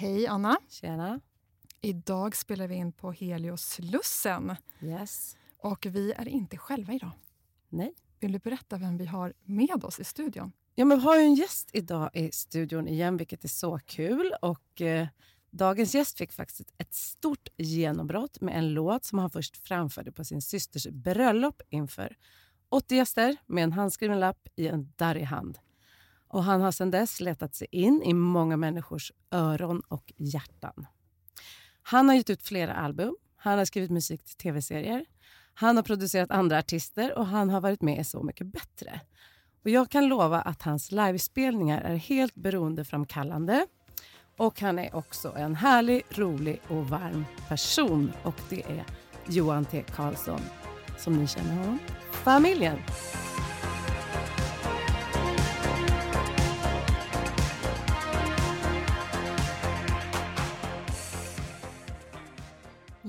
Hej Anna! Tjena. Idag spelar vi in på Helioslussen Yes. och vi är inte själva idag. Nej. Vill du berätta vem vi har med oss i studion? Ja, men vi har ju en gäst idag i studion igen, vilket är så kul. Och, eh, dagens gäst fick faktiskt ett stort genombrott med en låt som han först framförde på sin systers bröllop inför 80 gäster med en handskriven lapp i en darrig hand. Och han har sedan dess letat sig in i många människors öron och hjärtan. Han har gett ut flera album, han har skrivit musik till tv-serier, han har producerat andra artister och han har varit med i Så mycket bättre. Och jag kan lova att hans livespelningar är helt beroendeframkallande. Och han är också en härlig, rolig och varm person. Och det är Johan T Karlsson, som ni känner honom. Familjen.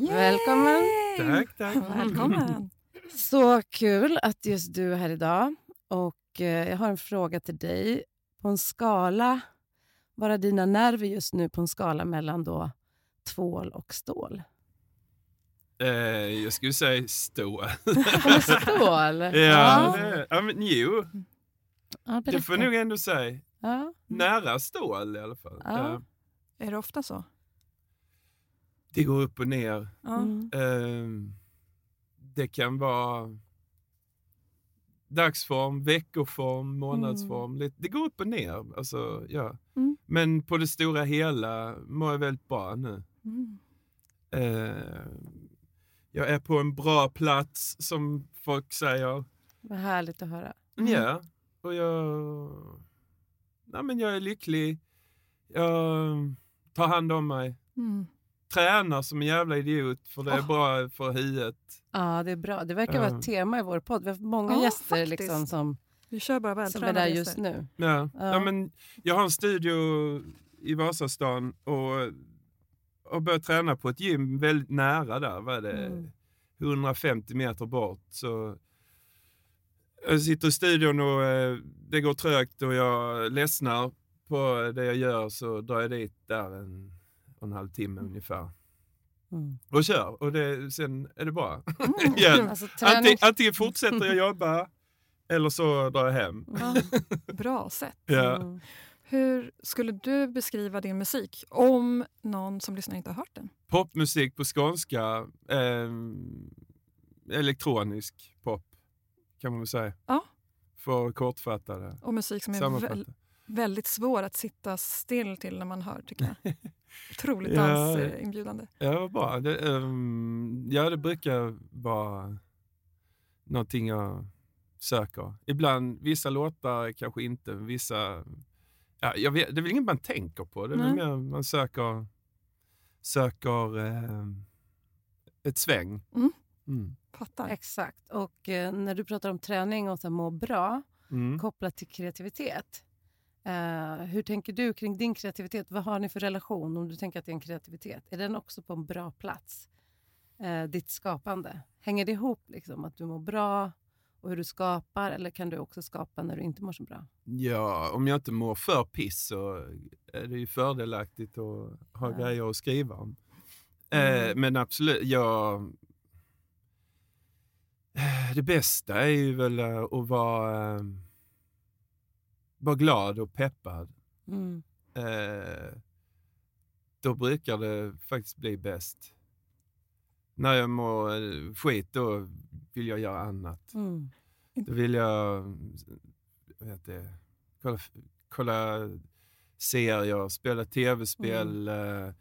Yay! Välkommen. Tack, tack. Välkommen! Så kul att just du är här idag. Och eh, jag har en fråga till dig. På en skala, vad är dina nerver just nu på en skala mellan då tvål och stål? Eh, jag skulle säga stå. Eller stål? ja, ja. det, ja, men jo, ja det får jag nog ändå säga. Ja. Nära stål i alla fall. Ja. Ja. Är det ofta så? Det går upp och ner. Mm. Eh, det kan vara dagsform, veckoform, månadsform. Lite- Det går upp och ner. Alltså, ja. Mm. Men på det stora hela mår jag väldigt bra nu. Mm. Eh, jag är på en bra plats som folk säger. Vad härligt att höra. Mm. Ja, och jag... Nej, men jag är lycklig. Jag tar hand om mig. Mm. Tränar som en jävla idiot för det är Åh. bra för huvudet. Ja, det är bra. Det verkar vara ett tema i vår podd. Vi har haft många Ja, gäster faktiskt. liksom, som, Vi kör bara som är där just nu. Ja. Ja. Ja. men jag har en studio i Vasastan och har börjat träna på ett gym väldigt nära där. Vad är det? Mm. 150 meter bort. Så jag sitter i studion och eh, det går trögt och jag ledsnar på det jag gör så drar jag dit där en och en halv timme ungefär. Mm. Och kör och det, sen är det bra. Mm. Ja. Alltså. Antingen, antingen fortsätter jag jobba eller så drar jag hem. Ja, bra sätt. Ja. Mm. Hur skulle du beskriva din musik om någon som lyssnar inte har hört den? Popmusik på skånska, eh, elektronisk pop kan man väl säga. Ja. För att kortfatta det. Och musik som är väldigt svår att sitta still till när man hör, tycker jag. Otroligt Ja. dansinbjudande. Ja, vad bra. Det, ehm, ja, det brukar vara någonting jag söker. Ibland, vissa låtar kanske inte, vissa... Ja, jag vet, det är väl inget man tänker på. Det är väl Nej. mer man söker, söker ehm, ett sväng. Mm. Mm. Fattar. Exakt. Och eh, när du pratar om träning och att må bra Mm. kopplat till kreativitet. Eh, hur tänker du kring din kreativitet? Vad har ni för relation om du tänker att det är en kreativitet? Är den också på en bra plats? Eh, ditt skapande. Hänger det ihop liksom, att du mår bra och hur du skapar eller kan du också skapa när du inte mår så bra? Ja, om jag inte mår för piss så är det ju fördelaktigt att ha Ja. grejer att skriva om. Mm. Eh, men absolut, jag... Det bästa är ju väl att vara, vara glad och peppad. Mm. Eh, då brukar det faktiskt bli bäst. När jag mår eh, skit, då vill jag göra annat. Mm. Då vill jag heter det, kolla, kolla serier, spela tv-spel, Mm. eh,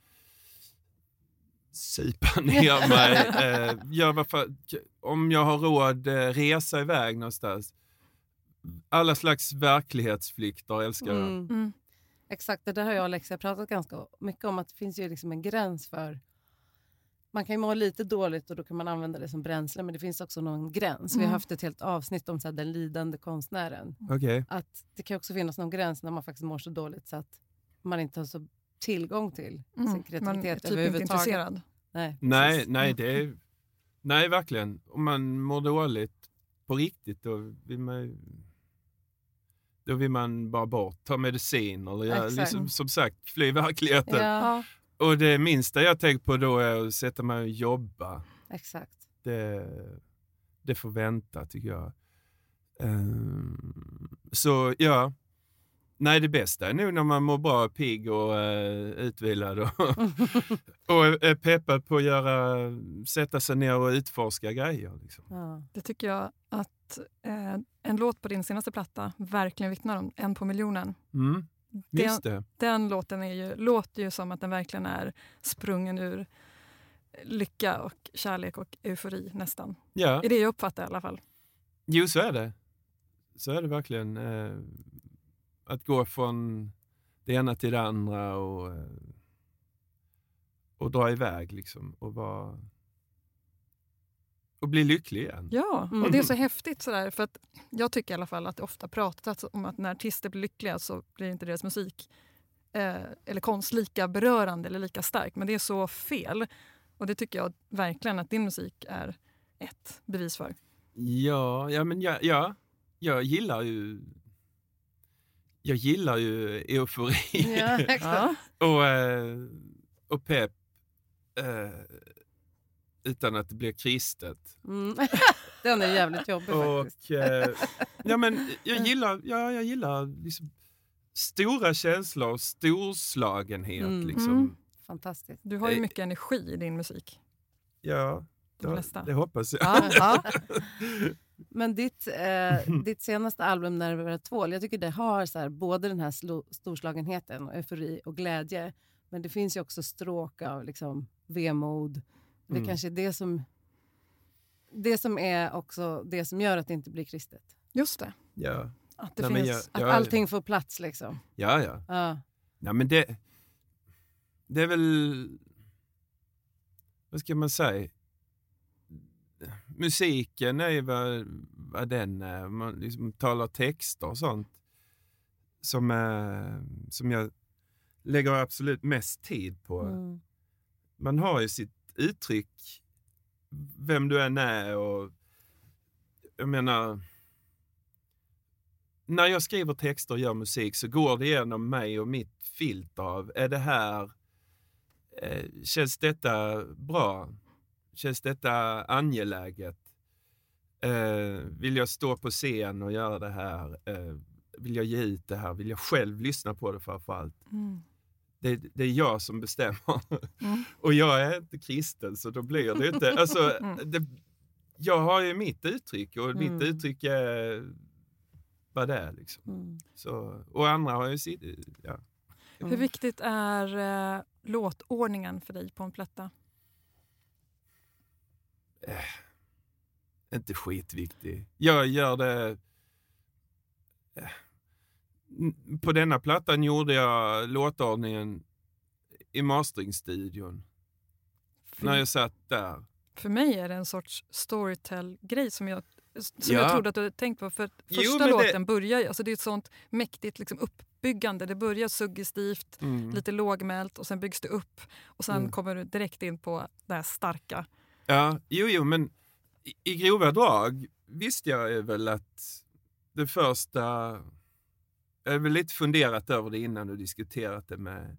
supa ner mig. eh, fan- om jag har råd, eh, resa iväg någonstans. Alla slags verklighetsflykter älskar jag. Mm. Mm. Exakt, det där har jag och Alexia pratat ganska mycket om. att Det finns ju liksom en gräns för... Man kan ju må lite dåligt och då kan man använda det som bränsle men det finns också någon gräns. Vi har Mm. haft ett helt avsnitt om så här, den lidande konstnären. Okej. Att Det kan också finnas någon gräns när man faktiskt mår så dåligt så att man inte har så tillgång till sin Mm. Man är kreativitet typ inte överhuvudtaget. intresserad. Nej, Nej, nej, det är, nej, verkligen. Om man mår dåligt på riktigt, då vill man ju- Då vill man bara bort, ta medicin eller göra, liksom, som sagt fly verkligheten. Ja. Och det minsta jag tänkt på då är att sätta mig och jobba. exakt. Det, det får vänta tycker jag. Ehm, så ja, nej det bästa är nog när man mår bra, pigg och uh, utvilad och, och är peppad på att göra, sätta sig ner och utforska grejer. Liksom. Ja. Det tycker jag att eh, en låt på din senaste platta verkligen vittnar om. En på miljonen. Mm, Den, den låten är ju, låter ju som att den verkligen är sprungen ur lycka och kärlek och eufori nästan. Ja, Det är det jag uppfattar i alla fall. jo så är det. Så är det verkligen. Eh, att gå från det ena till det andra och, eh, och dra iväg liksom. Och, vara, och bli lycklig igen. Ja, Mm. och det är så häftigt sådär. För att jag tycker i alla fall att det ofta pratats om att när artister blir lyckliga så blir inte deras musik eh, eller konst lika berörande eller lika stark. Men det är så fel. Och det tycker jag verkligen att din musik är ett bevis för. Ja, ja men ja, ja, jag gillar ju jag gillar ju eufori Ja, och, eh, och pepp eh, utan att det blir kristet. Mm. Den är jävligt jobbig faktiskt. Och, eh, ja, men jag gillar, ja, jag gillar liksom stora känslor, storslagenhet. Mm. Liksom. Mm. Fantastiskt. Du har ju mycket energi i din musik. Ja, Det det hoppas jag. Ja, ja. Men ditt, eh, ditt senaste album Nerver tvål, jag tycker det har så här, både den här slo- storslagenheten, och eufori och glädje. Men det finns ju också stråk av liksom, vemod. Det Mm. kanske är det som, det som är också det som gör att det inte blir kristet. Just det. Ja, Att det Nej, finns... Att Ja, allting får plats liksom. ja. ja. Ja. Nej, men det, det är väl... Vad ska man säga? Musiken är ju vad, vad den är. Man liksom talar texter och sånt som, är, som jag lägger absolut mest tid på. Mm. Man har ju sitt uttryck, vem du än är och jag menar när jag skriver texter och gör musik så går det igenom mig och mitt filter av, är det här, eh, känns detta bra? Känns detta angeläget? Eh, vill jag stå på scen och göra det här? Eh, vill jag ge ut det här? Vill jag själv lyssna på det framförallt? Mm. Det, det är jag som bestämmer. Mm. och jag är inte kristen så då blir det inte... Alltså, Mm. det, jag har ju mitt uttryck och Mm. mitt uttryck är vad det är. Liksom. Mm. Så, och andra har ju sitt... Ja. Hur viktigt är eh, låtordningen för dig på en platta? Inte skitviktig. Jag gör det... eh, På denna plattan gjorde jag låtordningen i masteringstudion. För, När jag satt där. för mig är det en sorts storytell-grej som, jag, som Ja. jag trodde att du hade tänkt på. För att Jo, första men det- låten börjar alltså det är ett sånt mäktigt liksom uppbyggande. Det börjar suggestivt, Mm. lite lågmält och sen byggs det upp. Och sen Mm. kommer du direkt in på det här starka. Ja, jo, jo, men i, i grova drag visste jag väl att det första... Jag har väl lite funderat över det innan och diskuterat det med,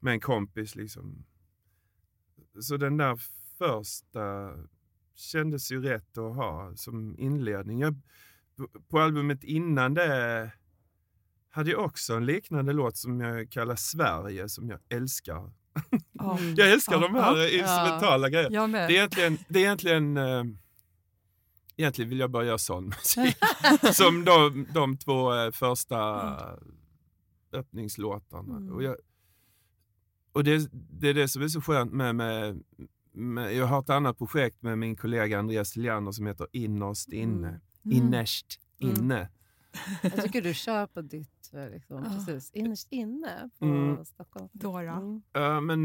med en kompis. Liksom. Så den där första kändes ju rätt att ha som inledning. Jag, på, på albumet innan det hade jag också en liknande låt som jag kallar Sverige, som jag älskar. Mm. Jag älskar Ja, de här ja. instrumentala grejerna. Jag med. Det är egentligen, det är egentligen, eh, egentligen vill jag bara göra sån musik. Som de, de två eh, första öppningslåtarna. Mm. Och, jag, och det, det är det som är så skönt med, med, med, jag har ett annat projekt med min kollega Andreas Liander som heter Innerst inne. Mm. Innerst Mm. inne. Jag tycker du kör på ditt, eh, liksom, Ja. precis, innerst inne på Mm. Stockholm. Dora. Mm. Ja, men,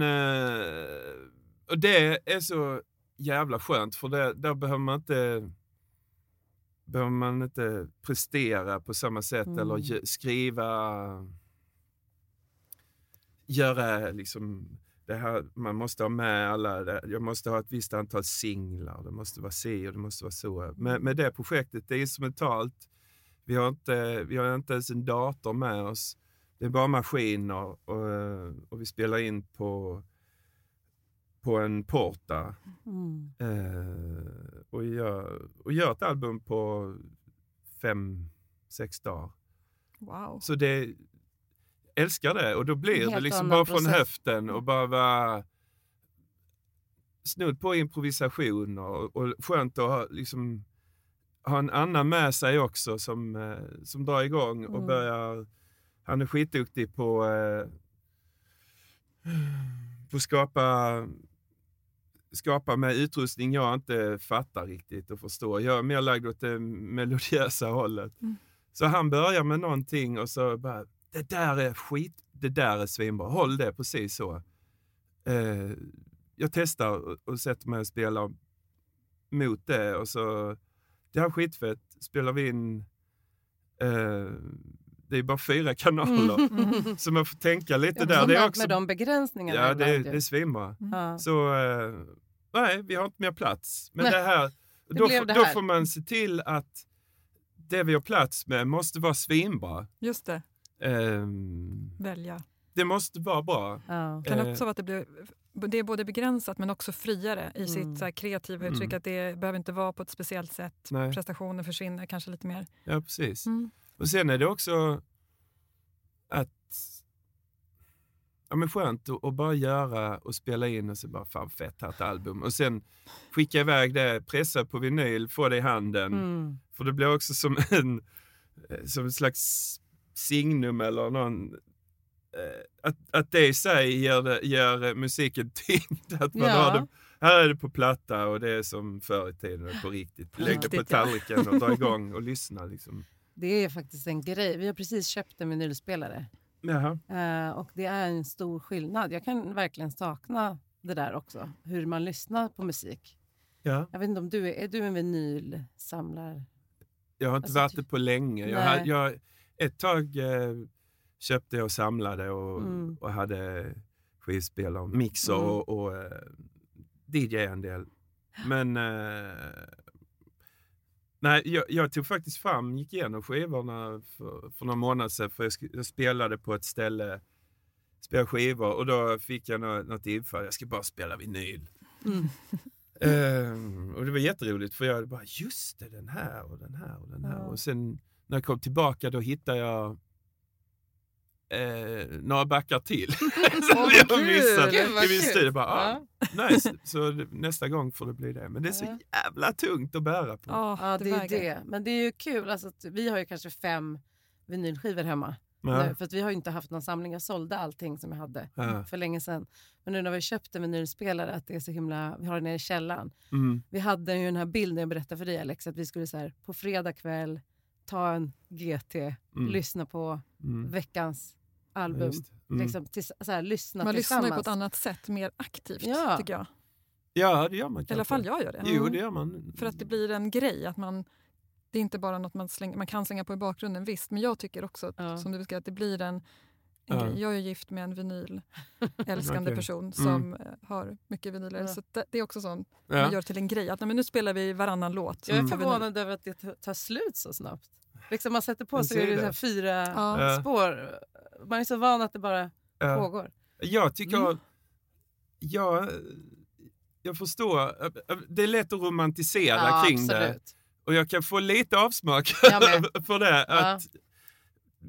och det är så jävla skönt för det, där behöver man inte behöver man inte prestera på samma sätt Mm. eller skriva göra liksom det här, man måste ha med alla, det- jag måste ha ett visst antal singlar, det måste vara si och det måste vara så. Med, med det projektet, det är instrumentalt, Vi har inte, vi har inte ens en dator med oss. Det är bara maskiner och, eh, och vi spelar in på, på en porta. Mm. Eh, och, gör, och gör ett album på fem, sex dagar. Wow. Så det älskar det och då blir det helt liksom annan bara från process. höften och bara vara snudd på improvisation och, och skönt att ha, liksom, ha en annan med sig också som, eh, som drar igång och Mm. börjar... Han är skitduktig på, eh, på att skapa, skapa med utrustning jag inte fattar riktigt och förstår. Jag är mer lagd åt det melodiösa hållet. Mm. Så han börjar med någonting och så bara, det där är skit, det där är svinbra, håll det precis så. Eh, jag testar och, och sätter mig och spelar mot det och så, det här är skitfett, spelar vi in, eh, det är bara fyra kanaler. Mm. Så man får tänka lite Ja, där. Det är också, med de begränsningarna ja, det, ibland det är svinbra. Ja. Så eh, nej, vi har inte mer plats. Men Nej, det här, det då, det då här. får man se till att det vi har plats med måste vara svinbra. Just det, Ehm, välja. det måste vara bra. Ja. Kan Eh. också vara att det blir det är både begränsat men också friare i Mm. sitt så här, kreativa uttryck. Mm. Att det behöver inte vara på ett speciellt sätt. Nej. Prestationen försvinner kanske lite mer. Ja, precis. Mm. Och sen är det också att ja, men skönt att, att bara göra och spela in och så bara fan fett här ett album. Och sen skicka iväg det, pressa på vinyl, få det i handen. Mm. För det blir också som en, eh, som en slags signum eller någon... eh, Att, att det i sig ger, ger musiken tyngd. Att man Ja. har det, här är det på platta och det är som förr i tiden på riktigt. Lägg det på ja. tallriken och dra igång och lyssna. Liksom. Det är faktiskt en grej. Vi har precis köpt en vinylspelare. Jaha. Eh, och det är en stor skillnad. Jag kan verkligen sakna det där också. Hur man lyssnar på musik. Ja. Jag vet inte om du är, är du en vinylsamlare? Jag har inte Alltså, varit det på länge. Jag, jag, ett tag eh, köpte och samlade och, Mm. och hade skivspelare, mixer Mm. och, och eh, DJ en del. Men eh, nej, jag, jag tog faktiskt fram, gick igenom skivorna för, för några månader sedan för jag, jag spelade på ett ställe, spelade skivor och då fick jag något, något infall, jag ska bara spela vinyl. Mm. Ehm, och det var jätteroligt för jag bara, just det, den här och den här och den här. Ja. Och sen när jag kom tillbaka då hittade jag eh, några backar till. som jag vad har missat Gud, vad i min kul. studio. Bara, ah, Ja. nice. Så det, nästa gång får det bli det. Men det är så jävla tungt att bära på. Ja, Ja, det är väger. det. Men det är ju kul. Alltså, att vi har ju kanske fem vinylskivor hemma. Ja. Nu, för att vi har ju inte haft någon samling. Jag sålde allting som jag hade Ja. för länge sedan. Men nu när vi har köpt en vinylspelare, att det är så himla, vi har den nere i källaren. Mm. Vi hade ju den här bilden jag berättade för dig Alex, att vi skulle så här, på fredag kväll ta en GT, Mm. lyssna på Mm. veckans album. just det. Mm. Liksom, tills, så här, lyssna Man lyssnar ju på ett annat sätt, mer aktivt Ja. tycker jag. Ja, det gör man I alla fall jag gör det. Jo, det gör man. För att det blir en grej. Att man, det är inte bara något man, slänger, man kan slänga på i bakgrunden, visst. Men jag tycker också, att, Ja. som du beskrev, att det blir en, en Ja. grej. Jag är gift med en vinylälskande Okej. person som Mm. har mycket vinyler. Ja. Så det, det är också sånt man ja. gör till en grej. Att nej, men nu spelar vi varannan låt. Jag är Mm. förvånad över att det tar slut så snabbt. Liksom man sätter på är det det. så här fyra Ja. Spår. Man är så van att det bara Ja. pågår. Jag tycker... Mm. Jag, jag förstår. Det är lätt att romantisera Ja, kring det. absolut. Och jag kan få lite avsmak för det. Ja. Att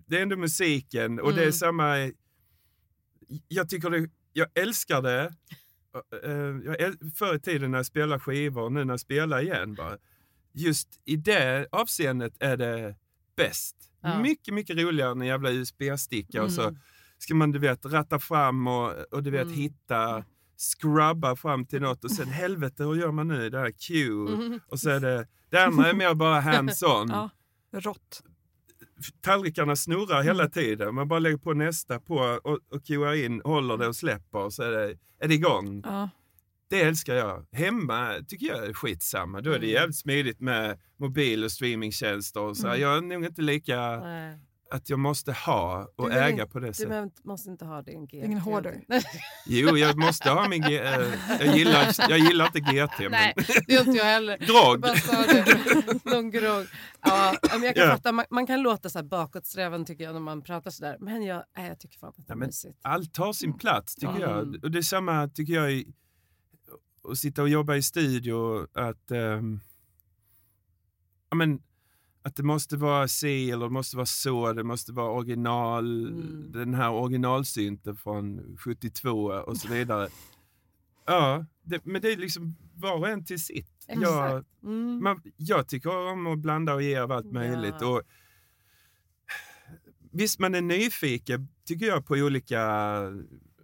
Det är ändå musiken och det är Mm. samma... Jag tycker det, jag älskar det. Eh, Jag förr i tiden när jag spelade skivor, nu när jag spelar igen. Bara, just i det avseendet är det bäst. Ja. Mycket, mycket roligare än en jävla USB-sticka och så Mm. ska man du vet ratta fram och, och du vet Mm. hitta, scrubba fram till något och sen helvete hur gör man nu? Det här Q Mm. och så är det, det andra är mer bara hands-on. Ja. Rått. Tallrikarna snurrar hela Mm. tiden, man bara lägger på nästa på och, och cuear in, håller det och släpper och så är det, är det igång. Ja. Det älskar jag. Hemma tycker jag är skitsamma. Då är det Mm. jävligt smidigt med mobil och streamingtjänster och så. Mm. Jag är nog inte lika Nej. att jag måste ha och Du äga på det Du sättet. behöver- måste inte ha din GT. Ingen hoarder. Jo, jag måste ha min... G- eh, jag, gillar, jag gillar inte GT, men Nej, det gör inte jag heller. det. Någon grogg. Ja, men jag kan Ja. fatta, man, man kan låta så här bakåtsträvande tycker jag när man pratar sådär. Men jag, nej, jag tycker fan att det är Ja, men- mysigt. Allt har sin plats, tycker Mm. jag. Och det är samma, tycker jag, i, att sitta och jobba i studio, att... ja, men, att det måste vara si eller det måste vara så, det måste vara original, Mm. den här originalsynten från 72 och så vidare. Ja, det, men det är liksom var och en till sitt. Jag. Mm. man, jag tycker om att blanda och ge av allt möjligt. Ja. Och, visst, man är nyfiken tycker jag på olika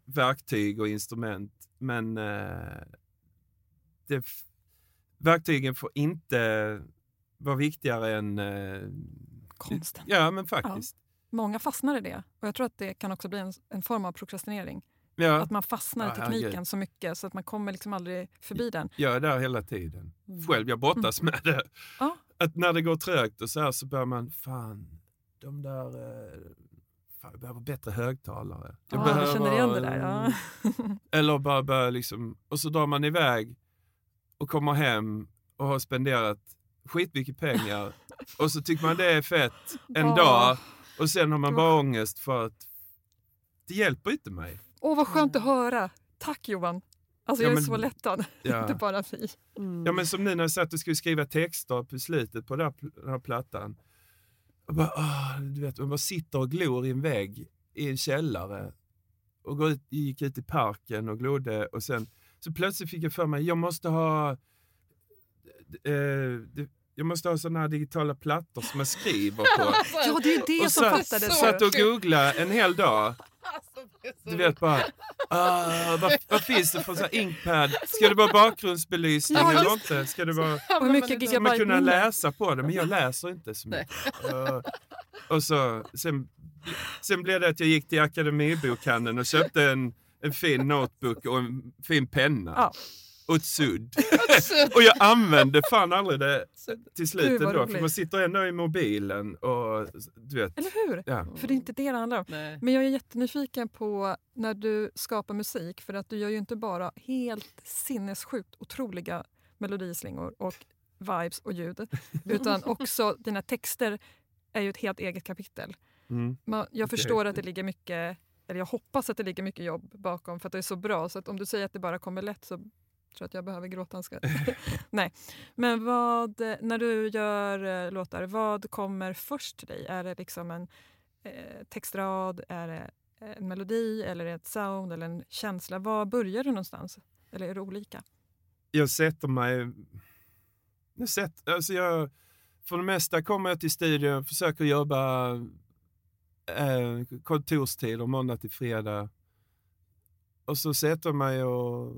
verktyg och instrument, men eh, det, f- verktygen får inte vara viktigare än... Eh, Konsten. ja, men faktiskt. Många fastnar i det. Och jag tror att det kan också bli en, en form av prokrastinering. Ja. Att man fastnar i Ja, tekniken herregud. så mycket så att man kommer liksom aldrig förbi den. Jag är där hela tiden. Mm. Själv, jag brottas med det. Ja. Att när det går trögt och så här så börjar man, fan, de där... Eh, fan, jag behöver bättre högtalare. Jag Ja, du känner igen det där. Ja. Eller bara börja liksom, och så drar man iväg och kommer hem och har spenderat skitmycket pengar och så tycker man det är fett en Ja. dag och sen har man bara ångest för att det hjälper inte mig. Åh, vad skönt att höra. Tack Johan. Alltså, Ja, jag är men- så lättad. Ja. Inte bara vi. Mm. Ja men som nu när jag satt och skulle skriva texter på slutet på den här, pl- den här plattan. Och bara, åh, du vet, man bara sitter och glor i en vägg i en källare. Och går ut, gick ut i parken och glodde och sen så plötsligt fick jag för mig, jag måste ha eh, jag måste ha sådana här digitala plattor som jag skriver på. Ja, det är ju det och som satt, fattades. satt och googlade en hel dag. Du vet bara, ah, vad, vad finns det för så här inkpad? Ska det vara bakgrundsbelysning Ja, eller inte? Ska det vara... Och hur mycket Ska man kunna minne? läsa på det, men jag läser inte så mycket. Uh, och så, sen, sen blev det att jag gick till Akademibokhandeln och köpte en, en fin notebook och en fin penna. Ja. Och ett sudd. och jag använde fan aldrig det till slut ändå, för man sitter ändå i mobilen och du vet. Eller hur? Ja. För det är inte det det handlar om. Nej. Men jag är jättenyfiken på när du skapar musik för att du gör ju inte bara helt sinnessjukt otroliga melodislingor och vibes och ljud utan också dina texter är ju ett helt eget kapitel. Mm. Man, jag Okej. förstår att det ligger mycket, eller jag hoppas att det ligger mycket jobb bakom för att det är så bra så att om du säger att det bara kommer lätt så tror jag att jag behöver gråta en skvätt. Nej. Men vad, när du gör eh, låtar, vad kommer först till dig? Är det liksom en eh, textrad, är det en melodi eller ett sound eller en känsla? Var börjar du någonstans? Eller är det olika? jag sätter mig... Jag sätter, alltså jag, för det mesta kommer jag till studion och försöker jobba eh, kontorstider måndag till fredag. Och så sätter jag mig och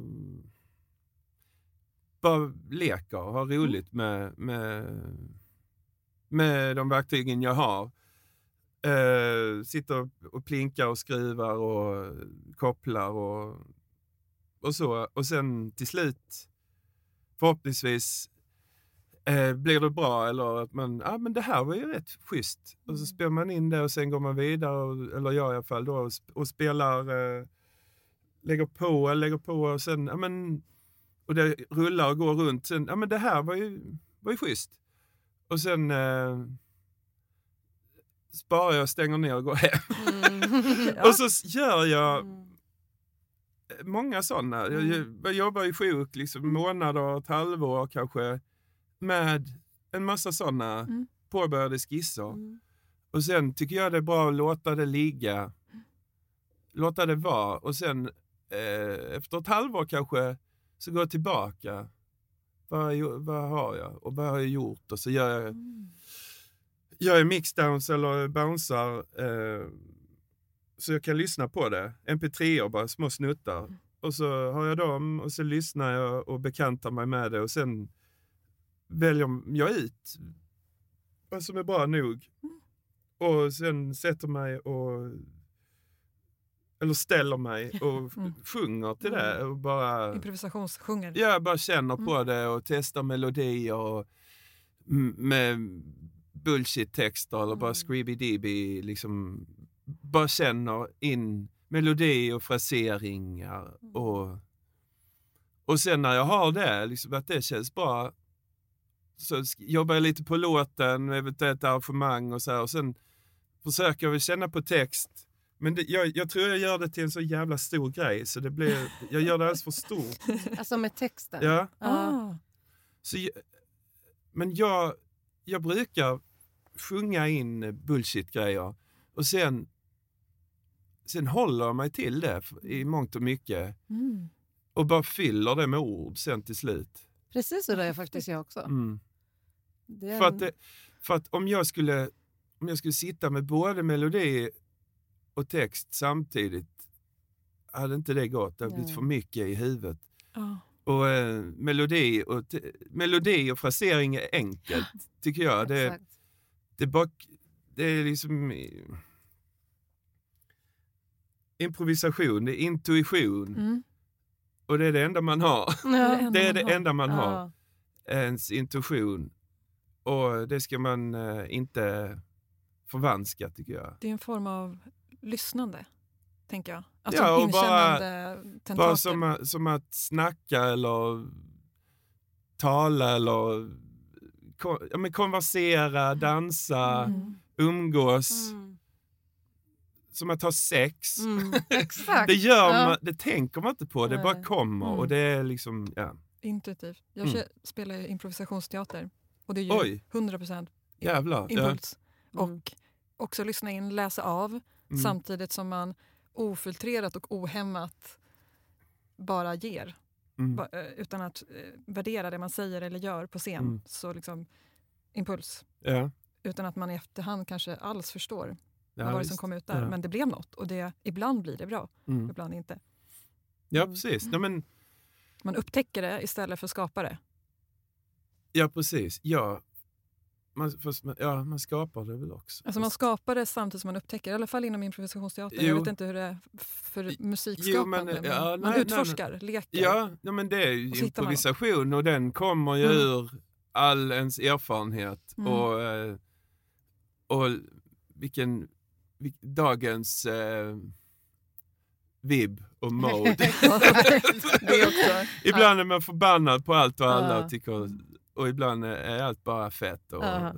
bara leker och har roligt med, med, med de verktygen jag har. Eh, sitter och plinkar och skruvar och kopplar och, och så. Och sen till slut förhoppningsvis eh, blir det bra eller att man, ja ah, men det här var ju rätt schysst. Och så spelar man in det och sen går man vidare, och, eller jag i alla fall då, och, och spelar, eh, lägger på, lägger på och sen, ja men, och det rullar och går runt. Sen, ja men det här var ju, var ju schysst. Och sen eh, sparar jag, stänger ner och går hem. Ja. Och så gör jag Mm. många sådana. Jag, Mm. jag jobbar i sjuk, liksom, månader, ett halvår kanske, med en massa sådana Mm. påbörjade skisser. Mm. Och sen tycker jag det är bra att låta det ligga, låta det vara och sen eh, efter ett halvår kanske så går jag tillbaka. Vad, har jag gjo- vad har jag och vad har jag gjort? Och så gör jag, Mm. gör jag mixdowns eller bouncear eh, så jag kan lyssna på det. MP3 bara små snuttar. Och så har jag dem och så lyssnar jag och bekantar mig med det och sen väljer jag ut vad som är bra nog. Och sen sätter mig och eller ställer mig och Mm. sjunger till det och bara Improvisationssjunger. jag bara känner Mm. på det och testar melodier och med bullshit-texter eller bara Mm. screeby liksom bara känner in melodi och fraseringar Mm. och, och sen när jag har det, liksom att det känns bra så jobbar jag lite på låten, med eventuellt arrangemang och så här och sen försöker jag väl känna på text men det, jag, jag tror jag gör det till en så jävla stor grej så det blir, jag gör det alldeles för stort. Alltså med texten? Ja. Ah. Så, jag- men jag, jag brukar sjunga in bullshit-grejer och sen, sen håller jag mig till det i mångt och mycket Mm. och bara fyller det med ord sen till slut. Precis så där är faktiskt jag också. Mm. Är För, att för att om jag skulle, om jag skulle sitta med både melodi och text samtidigt hade inte det gått. Det hade blivit för mycket i huvudet. Ja. Och eh, melodi, och melodi och frasering är enkelt, tycker jag. Det, det, är bara, det är liksom eh, improvisation, det är intuition Mm. och det är det enda man har. Ja. Det är det enda man har, ens intuition. Och det ska man eh, inte förvanska tycker jag. Det är en form av lyssnande, tänker jag. Alltså Ja, och bara-. Bara som, att- som att snacka eller tala eller kon, ja, men konversera, dansa, Mm. umgås. Mm. Som att ha sex. Mm. Exakt. Det, gör Ja. man, det tänker man inte på, det bara Nej. kommer. Mm. Och det är liksom, ja. Intuitivt. Jag Mm. spelar ju improvisationsteater och det är ju Oj. 100% Jävlar. Ja. impuls. Mm. Och också lyssna in, läsa av Mm. samtidigt som man ofiltrerat och ohämmat bara ger. Mm. Ba- eh, utan att eh, värdera det man säger eller gör på scen. Mm. Så liksom impuls. Ja. Utan att man i efterhand kanske alls förstår Ja, vad det som kom ut där. Ja. Men det blev något och det, ibland blir det bra, Mm. ibland inte. Ja, precis. Ja, men, Man upptäcker det istället för att skapa det. Ja, precis. Ja. Man, man- ja, man skapar det väl också. Alltså man skapar det samtidigt som man upptäcker, i alla fall inom improvisationsteater. Jo. Jag vet inte hur det är för musikskapande. men, men ja, man nej, nej, utforskar, leker. Ja, ja, men det är ju man improvisation och den kommer ju Mm. ur all ens erfarenhet Mm. och, eh, och vilken, vilk, dagens eh, vibb och mode. ibland är man förbannad på allt och alla och, tycker, och ibland är allt bara fett. Och.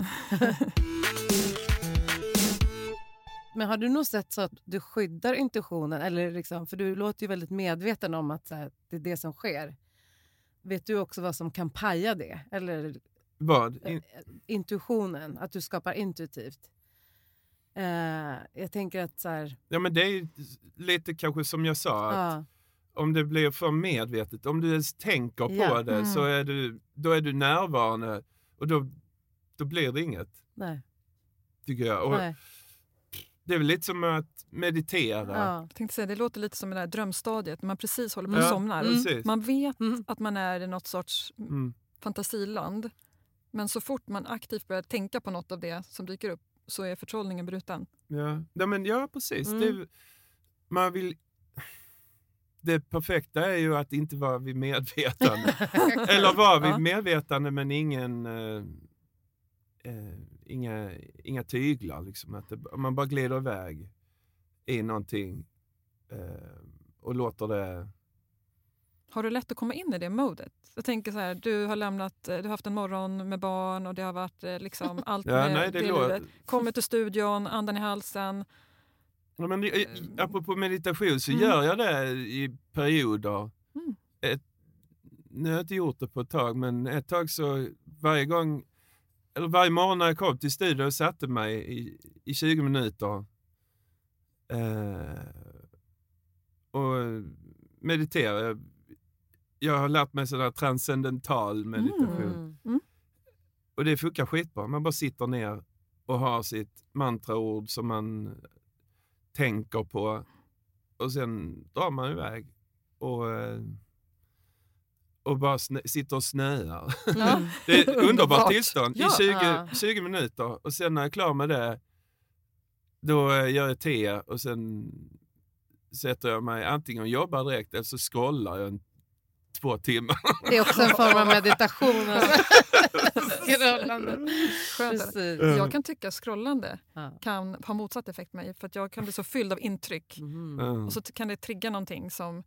Men har du nog sett så att du skyddar intuitionen? Eller liksom, för du låter ju väldigt medveten om att så här, det är det som sker. Vet du också vad som kan paja det? Eller Vad? eh, In, intuitionen, att du skapar intuitivt? Eh, jag tänker att så här, ja, men det är lite kanske som jag sa, att ja, om det blir för medvetet, om du ens tänker på Ja. det så är du, då är du närvarande och då, då blir det inget, nej, tycker jag. Och nej, Det är väl lite som att meditera. ja, Jag tänkte säga, det låter lite som det där drömstadiet, när man precis håller på Ja, att somnar. precis. Man vet Mm. att man är i något sorts Mm. fantasiland. Men så fort man aktivt börjar tänka på något av det som dyker upp så är förtrollningen bruten. Ja. Ja, men, ja, precis. Mm. Det, man vill... det perfekta är ju att inte vara vid medvetande. Eller vara vid Ja. medvetande men ingen, eh, eh, inga, inga tyglar. Liksom. Att det, man bara glider iväg i någonting eh, och låter det... Har du lätt att komma in i det modet? Jag tänker så här, du har lämnat, eh, du har haft en morgon med barn och det har varit eh, liksom allt Ja, med nej, det det livet. Kommer till studion, andan i halsen. Ja, men, i- apropå meditation så Mm. gör jag det i perioder. Mm. Ett, nu har jag inte gjort det på ett tag, men ett tag så varje gång, eller varje morgon när jag kom till studion och satte mig i, i 20 minuter eh, och mediterade. Jag, har lärt mig sån här transcendental meditation. Mm. Och det funkar skitbra. Man bara sitter ner och har sitt mantraord som man tänker på och sen drar man iväg och, eh, och bara snö, sitter och snöar. Ja. Det är ett underbart tillstånd Ja. i 20, Ja. 20 minuter och sen när jag är klar med det då eh, gör jag te och sen sätter jag mig antingen och jobbar direkt eller så scrollar jag en två timmar. Det är också en form av meditation. Scrollande. Skönt. Precis. Jag kan tycka scrollande kan ha motsatt effekt på mig för att jag kan bli så fylld av intryck Mhm. Mm. och så kan det trigga någonting som...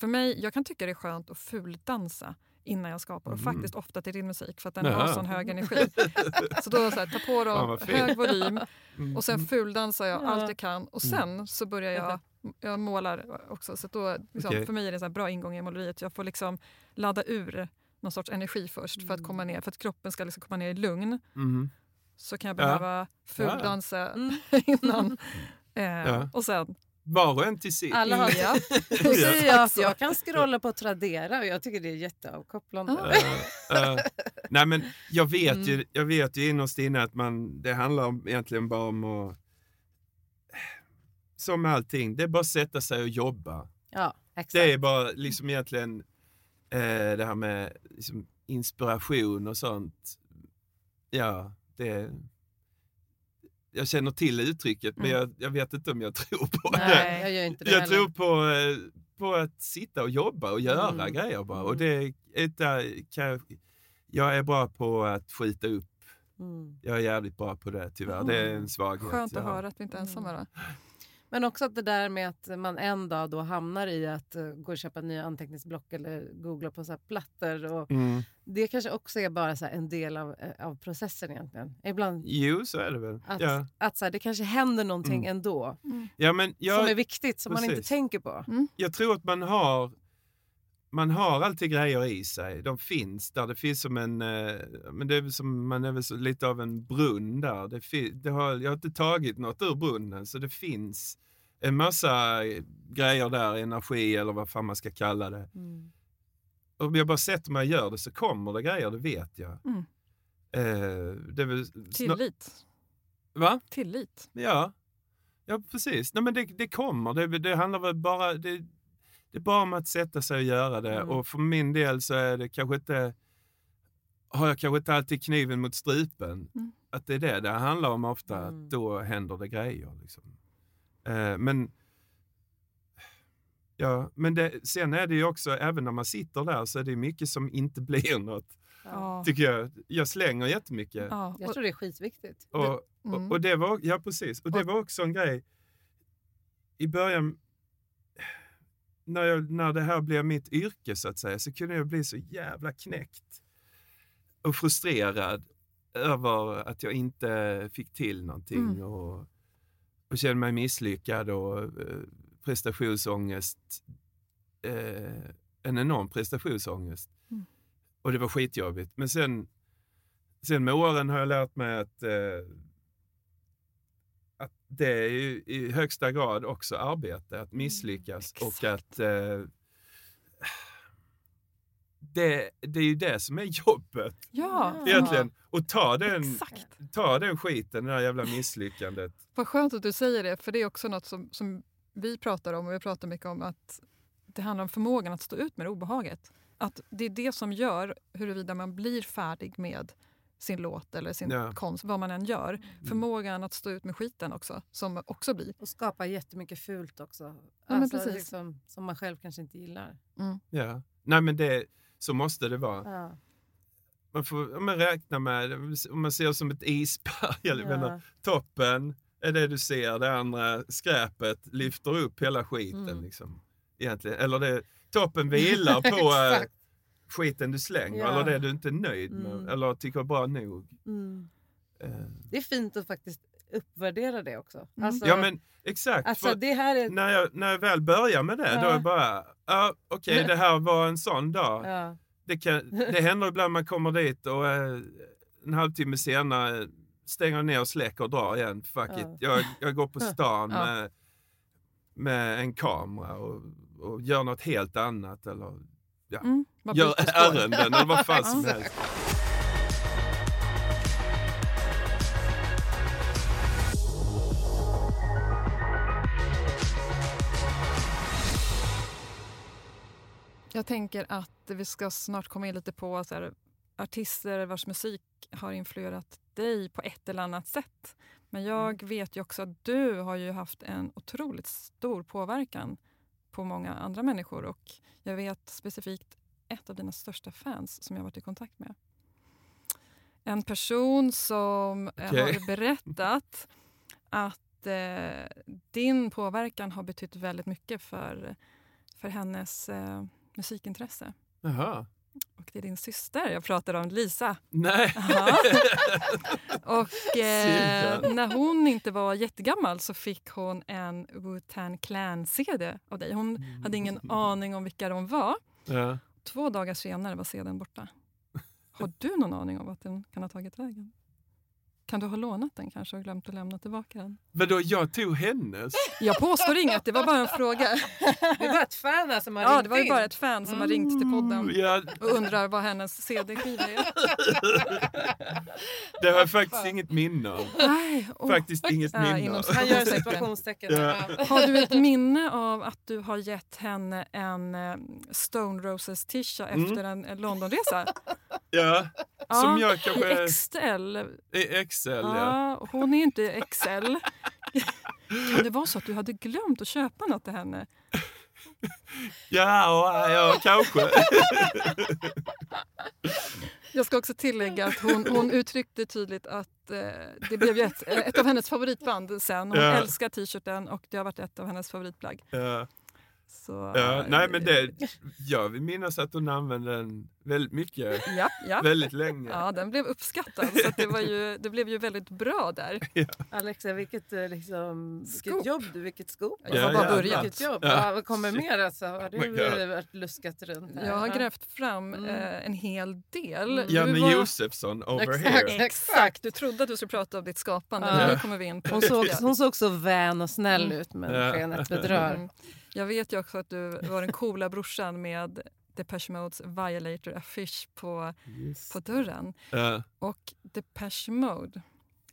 För mig, jag kan tycka det är skönt att fuldansa innan jag skapar och Mhm. faktiskt ofta till din musik för att den Ja. har sån hög energi. så då så här, ta på dem, fint. hög volym Mm. och sen fuldansar jag Ja. allt jag kan och sen så börjar jag jag målar också. Så då, liksom, Okej. För mig är det en så här bra ingång i måleriet. Jag får liksom ladda ur någon sorts energi först för att komma ner, för att kroppen ska liksom komma ner i lugn. Mhm. Så kan jag Ja. behöva fuldansa Mm. innan. Eh, Ja. Och sen... Var och en till sitt. Alla har Ja. Då säger jag att jag kan scrolla på Tradera och jag tycker det är jätteavkopplande. Eh, eh, nej men jag vet, Mm. ju, jag vet ju innerst inne att man, det handlar om, egentligen bara om att... Som med allting, det är bara att sätta sig och jobba. Ja, exakt. Det är bara liksom egentligen eh, det här med liksom, inspiration och sånt. Ja, det... Jag känner till uttrycket men Mm. jag, jag vet inte om jag tror på det. Nej, jag gör inte det Jag heller. tror på, eh, på att sitta och jobba och göra Mm. grejer bara. Och Mm. det är där kan jag, är bra på att skjuta upp. Mm. Jag är jävligt bra på det tyvärr. Det är en svaghet. Skönt att höra att vi inte är ensamma. Då. Men också att det där med att man en dag då hamnar i att uh, gå och köpa nya anteckningsblock eller googla på så här plattor. Och Mm. det kanske också är bara så här en del av, eh, av processen egentligen. Ibland Jo, så är det väl. att, Ja. att så här, det kanske händer någonting Mm. ändå Ja, men som jag, är viktigt som man inte precis. tänker på. jag tror att man har man har alltid grejer i sig. De finns där. Det finns som en... Eh, men det är som, man är väl lite av en brunn där. Det fi, det har, jag har inte tagit något ur brunnen, så det finns en massa grejer där, energi eller vad fan man ska kalla det. Mm. Om jag bara sätter mig och gör det så kommer det grejer, det vet jag. Mm. Eh, det är Tillit. Va? Tillit. Ja, ja precis. Nej, men det, det kommer. Det, det handlar väl bara... Det, det är bara om att sätta sig och göra det. Mm. Och för min del så är det kanske inte... Har jag kanske inte alltid kniven mot strupen. Mm. Att det är det det handlar om ofta. Mm. Att då händer det grejer. Liksom. Eh, men... Ja, men det, sen är det ju också, även när man sitter där så är det mycket som inte blir något. Ja. Tycker jag. Jag slänger jättemycket. Ja. Jag och- tror det är skitviktigt. Och, Mm. och, och det var, ja precis, och det Och- var också en grej i början när, jag, när det här blev mitt yrke så att säga så kunde jag bli så jävla knäckt och frustrerad över att jag inte fick till någonting Mm. och, och kände mig misslyckad och eh, prestationsångest. Eh, en enorm prestationsångest. Mm. Och det var skitjobbigt. Men sen, sen med åren har jag lärt mig att, eh, att det är ju i högsta grad också arbete, att misslyckas och exakt. att eh, det, det är ju det som är jobbet Ja, egentligen. Och ta den, exakt. ta den skiten, det där jävla misslyckandet. Vad skönt att du säger det, för det är också något som, som vi pratar om och vi pratar mycket om att det handlar om förmågan att stå ut med det obehaget. Att det är det som gör huruvida man blir färdig med sin låt eller sin Ja. konst, vad man än gör. Förmågan att stå ut med skiten också, som också blir. Och skapa jättemycket fult också. men alltså, precis. liksom, som man själv kanske inte gillar. Ja. Nej men det, så måste det vara. Ja. Man får om man räkna med, om man ser som ett isberg, jag menar, Ja. toppen är det du ser, det andra skräpet lyfter upp hela skiten. Mm. Liksom, egentligen. Eller det, toppen vilar på Exakt. Skiten du slänger, Ja. eller det du inte är nöjd med, Mm. eller tycker är bra nog. Mm. Eh, Det är fint att faktiskt uppvärdera det också. Mm. Alltså, ja men exakt. alltså, för det här är... när, jag, när jag väl börjar med det, då är Ja. jag bara, ja okej det här var en sån dag. Ja. Det, kan, det händer ibland man kommer dit och eh, en halvtimme senare stänger ner och släcker och drar igen. Fuck Ja. it. Jag, jag går på stan Ja. med, med en kamera och, och gör något helt annat. Eller Mm, bara gör ärenden eller vad fan som Ja. helst. Jag tänker att vi ska snart komma in lite på så här, artister vars musik har influerat dig på ett eller annat sätt. Men jag vet ju också att du har ju haft en otroligt stor påverkan på många andra människor. Och jag vet specifikt ett av dina största fans som jag varit i kontakt med. En person som Okej. har berättat att eh, din påverkan har betytt väldigt mycket för, för hennes eh, musikintresse. Jaha. Och det är din syster jag pratar om, Lisa. Nej. Och eh, när hon inte var jättegammal så fick hon en Wu-Tang Clan-CD av dig. Hon hade ingen aning om vilka de var. Ja. Två dagar senare var CDn borta. Har du någon aning om vart den kan ha tagit vägen? Kan du ha lånat den kanske och glömt att lämna tillbaka den? Vadå, jag tog hennes? Jag påstår inget, det var bara en fråga. Det var ett fan som har Ja, ringt det var ju in. bara ett fan som har ringt till podden Ja, och undrar vad hennes CD-skiva är. det har jag faktiskt inget minne av. Nej, åh. Faktiskt inget Ja, minne av. Han gör Situationstecken. Ja. Ja. Har du ett minne av att du har gett henne en eh, Stone Roses tisha Mm. efter en Londonresa? Ja, som jag I kanske... XL. I XL, ja. Ja, hon är inte XL. Kan det vara så att du hade glömt att köpa något till henne? Ja, ja, ja kanske. Jag ska också tillägga att hon, hon uttryckte tydligt att eh, det blev ett, ett av hennes favoritband sen. Hon Ja. älskar t-shirten och det har varit ett av hennes favoritplagg. Ja, Så, ja. Nej, men det, eh, jag vill minnas att hon använde den väldigt mycket, Ja, ja. väldigt länge. ja, den blev uppskattad. Så att det, var ju, det blev ju väldigt bra där. Alexa, vilket, eh, liksom, vilket jobb du, vilket scoop. Jag har bara börjat. Vilket jobb. Ja. Ja. vad kommer mer alltså? Har Oh du eh, varit luskat runt här? Jag har Ja. grävt fram Mm. eh, en hel del. Mm. Janne var- Josefsson over Exakt. here. Exakt, du trodde att du skulle prata om ditt skapande. Ja. Men nu kommer vi in på Hon såg, Ja. hon såg så vän och snäll Mm. ut men Ja. skenet bedrör. Mm. Jag vet ju också att du var den coola brorsan med Depeche Modes Violator-affisch på, på dörren. Ja, Och Depeche Mode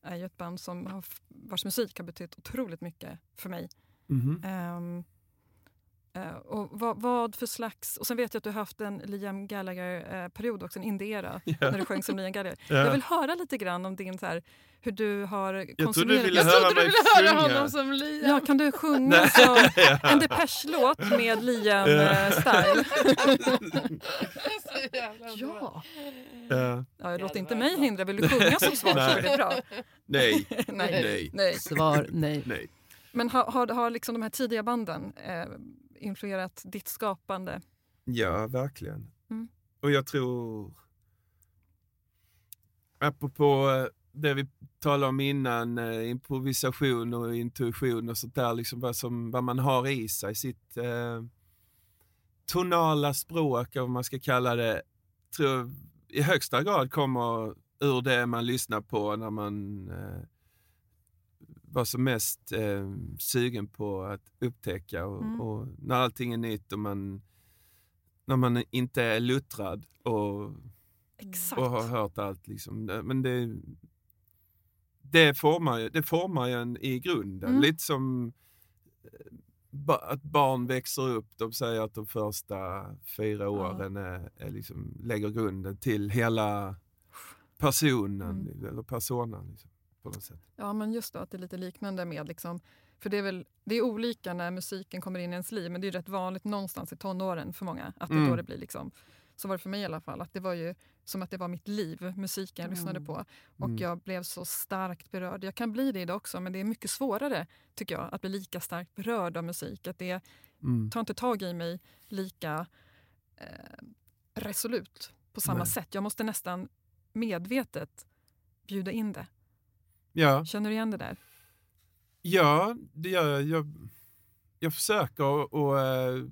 är ju ett band som har, vars musik har betytt otroligt mycket för mig. mhm. Ehm, eh, och vad, vad för slags... Och sen vet jag att du har haft en Liam Gallagher-period också, en indie-era, Ja. när du sjöng som Liam Gallagher. Ja. Jag vill höra lite grann om din, så här, hur du har Jag konsumerat... Jag höra trodde du ville höra honom som Liam. Ja, kan du sjunga Ja. en Depeche-låt med Liam-style? Så bra. ja. Ja. ja, låt inte mig hindra. Vill du sjunga som svar så är det bra. Nej, Nej. nej, Nej. Svar nej. nej. Men har, har, har liksom de här tidiga banden eh, influerat ditt skapande? Ja, verkligen. Mm. Och jag tror... Apropå eh, det vi talade om innan, eh, improvisation och intuition och sånt där, liksom vad, som, vad man har i sig, sitt eh, tonala språk, eller vad man ska kalla det, tror jag i högsta grad kommer ur det man lyssnar på när man eh, var som mest eh, sugen på att upptäcka och, Mm. och när allting är nytt och man, när man inte är luttrad och, Exakt. och har hört allt. Liksom. Men det, det, formar, ju- det formar ju en i grunden. Mm. Lite som eh, att barn växer upp, de säger att de första fyra åren är, är liksom, lägger grunden till hela personen, Mm. eller personan. Liksom, på något sätt. Ja, men just då att det är lite liknande med... Liksom, för det är, väl, det är olika när musiken kommer in i ens liv men det är rätt vanligt någonstans i tonåren för många. Att det Mm. då det blir liksom, så var det för mig i alla fall. Att det var ju som att det var mitt liv, musiken jag lyssnade Mm. på. Och Mm. jag blev så starkt berörd. Jag kan bli det idag också men det är mycket svårare tycker jag att bli lika starkt berörd av musik. Att det Mm. tar inte tag i mig lika eh, resolut på samma Nej. sätt. Jag måste nästan medvetet bjuda in det. Ja. Känner du igen det där? Ja, det gör jag. Jag, jag försöker att och, eh,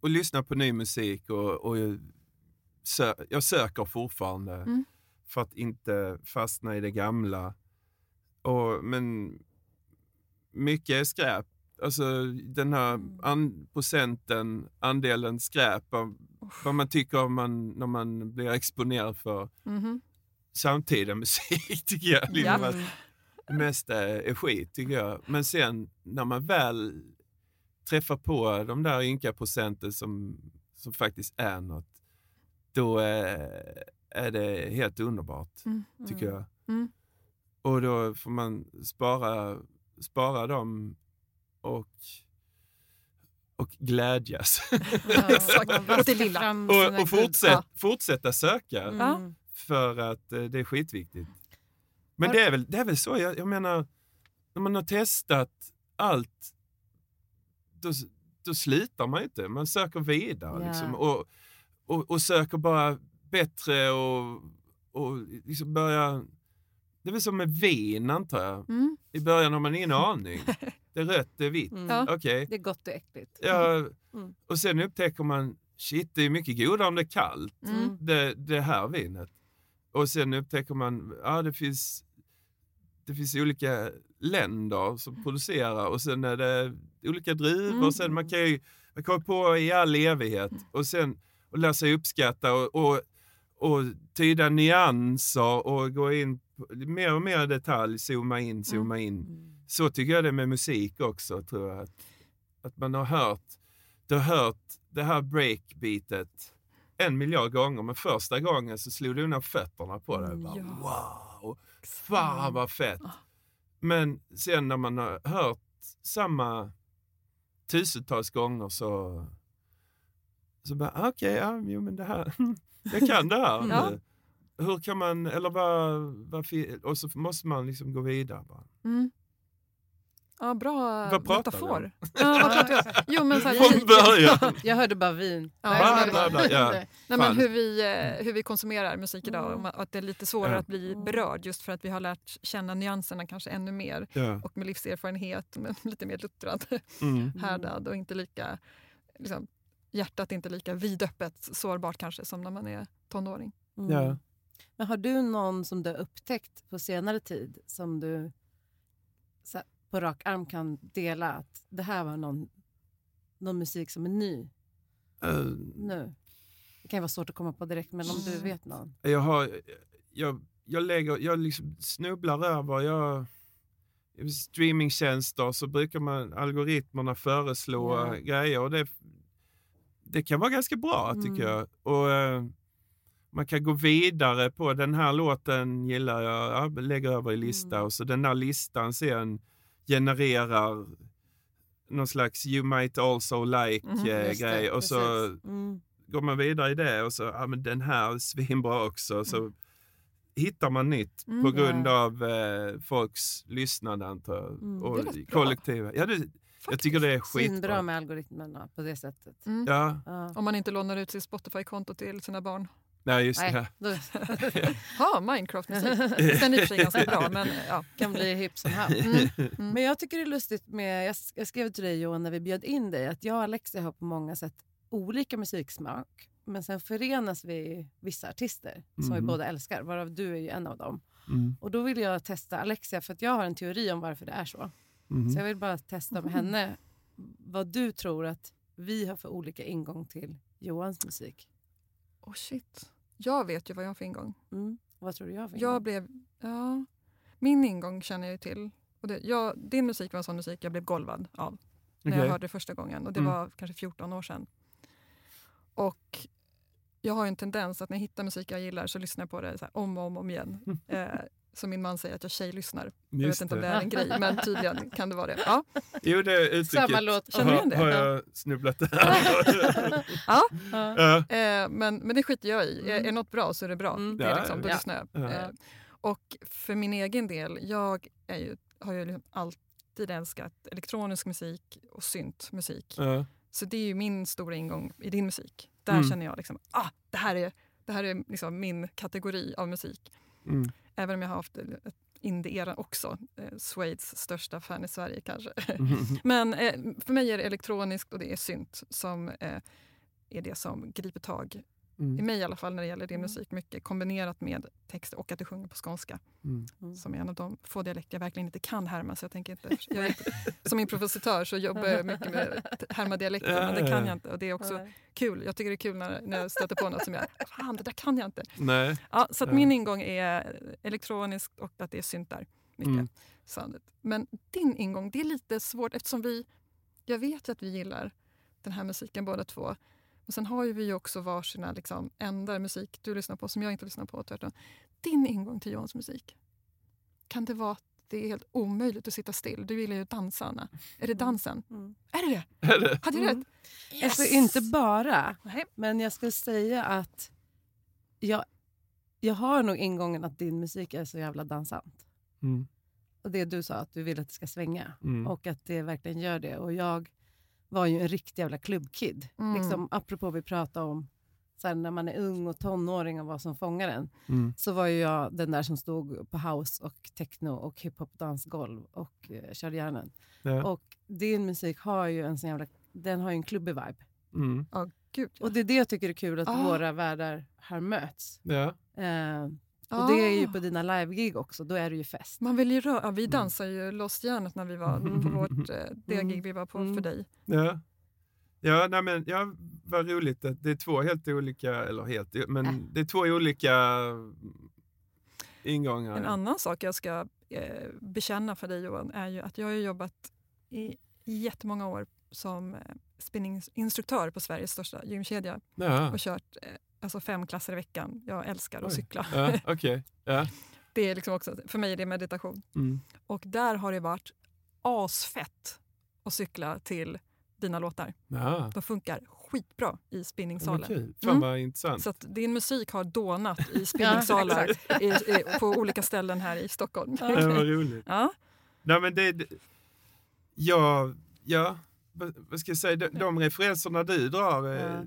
och lyssna på ny musik och, och jag, sö, jag söker fortfarande Mm. för att inte fastna i det gamla. Och, men mycket är skräp. Alltså den här Mm. an, procenten, andelen skräp, av vad man tycker om man, när man blir exponerad för Mhm. Samtida musik tycker jag. Ja. Liksom att det mesta är skit tycker jag. Men sen när man väl träffar på de där ynka procenten som, som faktiskt är något, då är, är det helt underbart Mm. tycker jag. Mm. Och då får man spara, spara dem och, och glädjas. Ja, Och och fortsätt, Ja. fortsätta söka Mm. För att eh, det är skitviktigt. Men det är väl, det är väl så, jag, jag menar, när man har testat allt, då, då slutar man inte. Man söker vidare Ja. liksom, och, och, och söker bara bättre och, och liksom börja... Det är väl som med vin antar jag. Mm. I början har man ingen aning. Det är rött, det är vitt. Mm. Okej. Det är gott och äckligt. Ja, Mm. och sen upptäcker man, shit det är mycket godare om det är kallt Mm. det, det här vinet. Och sen upptäcker man, ja det finns, det finns olika länder som producerar och sen är det olika druvor. Mm. Och sen man kan ju man kan på i all evighet och sen och lära sig uppskatta och, och, och tyda nyanser och gå in mer och mer detalj, zooma in, zooma in. Mm. Så tycker jag det är med musik också, tror jag. Att, att man har hört, du har hört det här breakbeatet en miljard gånger, men första gången så slog du undan fötterna på det. Mm, Bara, ja. Wow, fan vad fett! Ah. Men sen när man har hört samma tusentals gånger så, så bara, okej, ja, jo men det här, jag kan det här Ja. Hur kan man, eller vad, och så måste man liksom gå vidare bara. Mm. Ja, bra Vad pratar metafor. Ja, vad pratar vi om? Jo, men så här, Från början! Jag hörde bara vin. Ja, Nej, bla, bla, bla, ja. Nej, men hur, vi, eh, hur vi konsumerar musik idag Mm. och att det är lite svårare Ja. att bli berörd just för att vi har lärt känna nyanserna kanske ännu mer Ja. och med livserfarenhet, men lite mer luttrad, Mm. härdad och inte lika, liksom, hjärtat är inte lika vidöppet, sårbart kanske som när man är tonåring. Mm. Ja. Men har du någon som du har upptäckt på senare tid som du så här, på rak arm kan dela att det här var någon, någon musik som är ny Eh, nu? Det kan ju vara svårt att komma på direkt, men om du vet någon. Jag, har, jag, jag, lägger, jag liksom snubblar över, jag, streamingtjänster så brukar man algoritmerna föreslå Ja. grejer och det, det kan vara ganska bra Mm. tycker jag. Och, eh, man kan gå vidare på den här låten gillar jag, ja, lägger över i lista Mm. och så den här listan sen genererar någon slags you might also like Mhm, eh, och så. Mm. går man vidare i det och så, ja men den här är svinbra också. Så hittar man nytt Mm. på grund Ja. av eh, folks lyssnande antar jag. Mm, Och kollektiva. Ja, det, jag tycker det är Svinbra skitbra. med algoritmerna på det sättet. Mm. Ja, Ja. Om man inte lånar ut sitt Spotify-konto till sina barn. Nej just Nej, det. Ja, Minecraft-musik. Den är i och för sig ganska bra, men ja. kan bli hipp som happ. Mm. Men jag tycker det är lustigt med, jag, jag skrev till dig Johan när vi bjöd in dig, att jag och Alexia har på många sätt olika musiksmak. Men sen förenas vi vissa artister som vi Mhm. båda älskar, varav du är ju en av dem. Mm. Och då vill jag testa Alexia, för att jag har en teori om varför det är så. Mhm. Så jag vill bara testa med henne vad du tror att vi har för olika ingång till Johans musik. Oh shit. Jag vet ju vad jag har för ingång. Mm. Vad tror du jag har för Jag ingång? blev, ja, min ingång känner jag ju till. Och det, jag, din musik var en sån musik jag blev golvad av när jag Okej. hörde det första gången. Och Det Mm. var kanske 14 år sedan. Och jag har ju en tendens att när jag hittar musik jag gillar så lyssnar jag på det så här om och om, och om igen. Eh, som min man säger att jag tjejlyssnar. Jag Just vet inte om det är en grej, men tydligen kan det vara det. Ja, Jo, det uttrycket Samma låt. Känner har, det? har jag snubblat ja. Ja. ja. Eh, men, men det skiter jag i. Är, Mm. är något bra så är det bra. Mm. Det är liksom, då ja. lyssnar jag. Ja. Eh, och för min egen del, jag är ju, har ju liksom alltid älskat elektronisk musik och syntmusik. Ja. Så det är ju min stora ingång i din musik. Där Mm. känner jag liksom, ah, det här är, det här är liksom min kategori av musik. Mm. Även om jag har haft indie-eran också. Eh, Suedes största fan i Sverige kanske. Mm. Men eh, för mig är det elektroniskt och det är synt som eh, är det som griper tag i Mm. mig i alla fall när det gäller din Mm. musik. Mycket kombinerat med text och att du sjunger på skånska. Mm. Mm. Som är en av de få dialekter jag verkligen inte kan härma. Så jag tänker inte, jag är inte, som improvisatör så jobbar jag mycket med att härma dialekter men det kan jag inte. Och det är också kul. Jag tycker det är kul när, när jag stöter på något som jag, fan det där kan jag inte. Nej. Ja, så att Ja. min ingång är elektroniskt och att det är syntar. Mycket Mm. soundet. Men din ingång, det är lite svårt eftersom vi, jag vet ju att vi gillar den här musiken båda två. Men sen har ju vi ju också varsina liksom, ändar musik du lyssnar på som jag inte lyssnar på. Tvärtom. Din ingång till Johans musik, kan det vara att det är helt omöjligt att sitta still. Du gillar ju att dansa, Anna. Är det dansen? Mm. Är det det? Är det? Hade jag Mm. rätt? Alltså inte bara, Nej. men jag skulle säga att jag, jag har nog ingången att din musik är så jävla dansant. Mm. Och det du sa, att du vill att det ska svänga. Mm. Och att det verkligen gör det. Och jag var ju en riktig jävla klubbkid. Mm. Liksom, apropå vi pratade om så här, när man är ung och tonåring och vad som fångar en. Mm. Så var ju jag den där som stod på house och techno och hiphop dansgolv och eh, körde järnen. Ja. Och din musik har ju en sån jävla, den har ju en klubbig vibe. Mm. Gud, ja. Och det är det jag tycker är kul, att Ah. våra världar har mötts. Ja. Eh, och det är ju Ah. på dina live-gig också, då är det ju fest. Man vill ju röra, ja, vi dansade ju loss järnet när vi var Mm. på vårt, eh, det Mm. gig vi var på Mm. för dig. Ja. Ja, nej men, ja, vad roligt. att Det är två helt olika, eller helt, men Äh. det är två olika ingångar. En annan sak jag ska eh, bekänna för dig Johan är ju att jag har jobbat i jättemånga år som eh, spinninginstruktör på Sveriges största gymkedja Ja, och kört eh, alltså fem klasser i veckan. Jag älskar att Oj. cykla. ja okej. Ja. Det är liksom också, för mig är det meditation. Mm. Och där har det varit asfett att cykla till dina låtar. Ja. De funkar skitbra i spinningsalen. kul. Fan Mm. vad intressant. Så att din musik har dånat i spinningsalar i, i, på olika ställen här i Stockholm. Ja, vad roligt. Ja. Nej, men det, det, ja, ja, vad ska jag säga, de, de referenserna du drar Ja.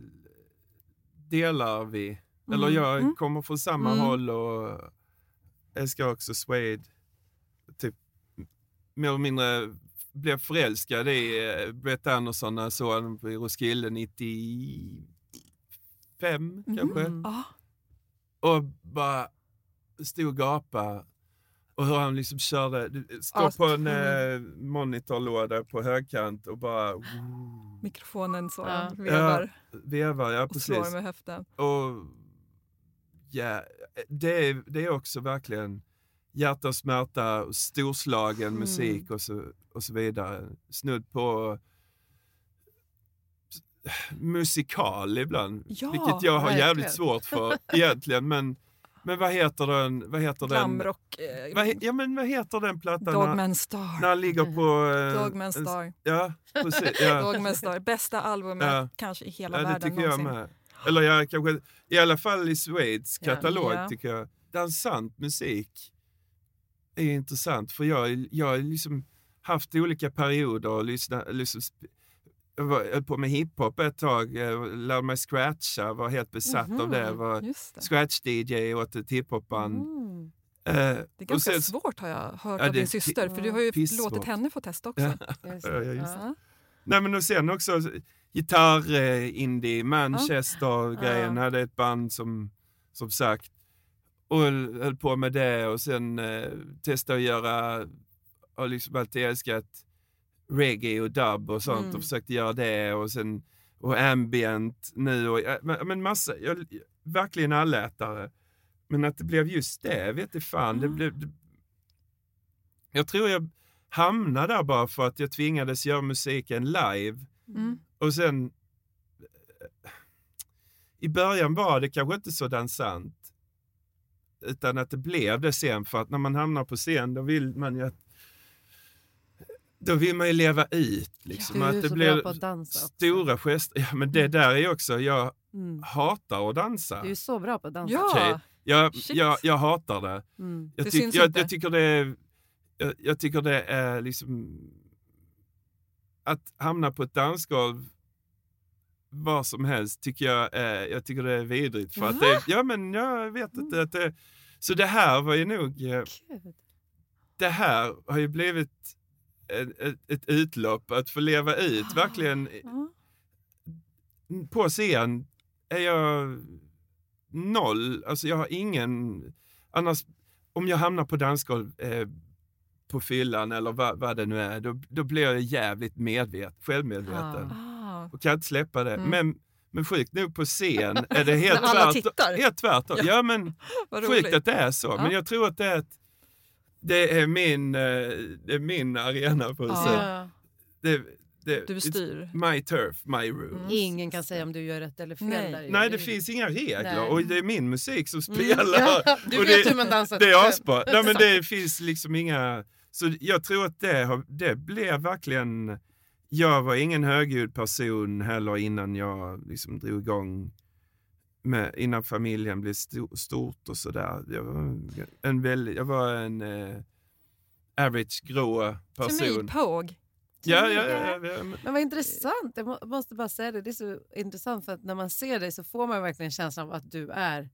Delar vi. Eller Mm. jag Mm. kommer från samma Mm. håll och älskar också Suede. Typ mer eller mindre blev förälskad i eh, Brett Anderson när jag såg honom på Roskilde 95 kanske. Mm. Och bara stod och gapade. Och hur han liksom körde, står Ja, på en eh, monitorlåda på högkant och bara Mikrofonen så Ja. vevar vevar. Ja, och slår precis. med höften. Och ja, det är, det är också verkligen hjärta och smärta, och storslagen Mm. musik och så, och så vidare. Snudd på musikal ibland, Ja, vilket jag har verkligen. jävligt svårt för egentligen. Men, men vad heter den? Vad heter den? Glamrock. Eh, Vad, ja, men vad heter den plattan? Dogman Star. när ligger på... eh, Dogman Star. Ja, precis. Ja. Dogman Star. Bästa albumet Ja. kanske i hela Ja, världen tycker jag någonsin. med. Eller jag kanske, i alla fall i Suedes Ja. katalog Ja. tycker jag. Dansant musik är intressant för jag har liksom haft olika perioder och lyssna, liksom, höll på med hiphop ett tag, jag lärde mig scratcha, var helt besatt av det. Mhm. Var scratch-DJ åt ett hiphopband. Mm. Eh, Det är ganska sen- svårt har jag hört Ja, av din syster. För du har ju pissvårt. låtit henne få testa också. Ja. Just Ja, det. ja, just Ja. Nej men och sen också gitarr, eh, indie, Manchester-grejen, hade ett band som, som sagt, och höll på med det och sen eh, testade att göra, har liksom alltid älskat reggae och dub och sånt Mm. och försökte göra det och sen och ambient nu och men, massa, jag, verkligen allätare. Men att det blev just det, vet du fan. Det Mm. blev, det, jag tror jag hamnade där bara för att jag tvingades göra musiken live Mm. och sen i början var det kanske inte så dansant. Utan att det blev det sen för att när man hamnar på scen då vill man ju att då vill man ju leva ut. Liksom, Du är att det så blir bra på att dansa också. stora gester. Ja, men det där är också, jag Mm. hatar att dansa. Du är så bra på att dansa. Ja, Okej. Jag, jag, jag hatar det. Mm. Jag, Det tyck- syns jag, jag tycker det är, jag, jag tycker det är liksom att hamna på ett dansgolv var som helst tycker jag är, jag tycker det är vidrigt. För att det, ja men jag vet inte att det, så det här var ju nog, eh, det här har ju blivit ett, ett, utlopp att få leva ut Ah. verkligen Ja. på scen är jag noll. Alltså jag har ingen... Annars, om jag hamnar på dansgolv eh, på fyllan eller vad, vad det nu är, då, då blir jag jävligt medvet, självmedveten. Ah. Och kan inte släppa det. Mm. Men, men sjukt nog på scen är det helt tvärtom. tittar. Helt tvärtom. Ja. Ja, men sjukt att det är så. Ja. Men jag tror att det är, ett, det är, min, eh, det är min arena på Ja. Det, det, Du styr. My turf, my rules. Mm. Ingen kan säga om du gör rätt eller fel. Nej. där. Nej, det finns inga regler Nej. och det är min musik som Mm. spelar. Ja, du och vet det, hur man dansar. det är asbra. Nej, men det finns liksom inga... Så jag tror att det, har- det blev verkligen... Jag var ingen högljudd person heller innan jag liksom drog igång med, innan familjen blev sto, stort och sådär. Jag var en, väldigt, jag var en eh, average grå person. Kemipåg. Ja, ja, ja, ja, ja. men- vad intressant. Jag må- måste bara säga det. Det är så intressant för att när man ser dig så får man verkligen känslan av att du är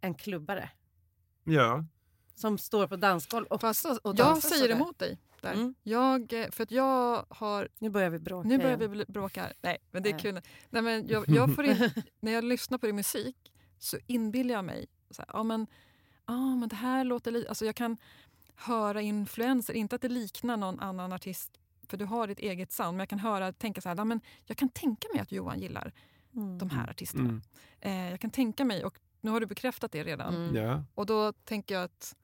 en klubbare ja. som står på dansgolv och, Fast och jag dansar säger sådär. emot dig där. Mm. Jag, eh, för att jag har... Nu börjar vi bråka Nu börjar vi bråka. här. Nej, men det är Nej. kul. Nej, men jag, jag får in, när jag lyssnar på din musik så inbillar jag mig så här, ja, men, ja, men det här låter lite... Alltså jag kan höra influenser, inte att det liknar någon annan artist för du har ditt eget sound, men jag kan höra, tänka så här, ja, men jag kan tänka mig att Johan gillar Mm. de här artisterna. Mm. Eh, jag kan tänka mig, och nu har du bekräftat det redan, Mm. Ja. och då tänker jag att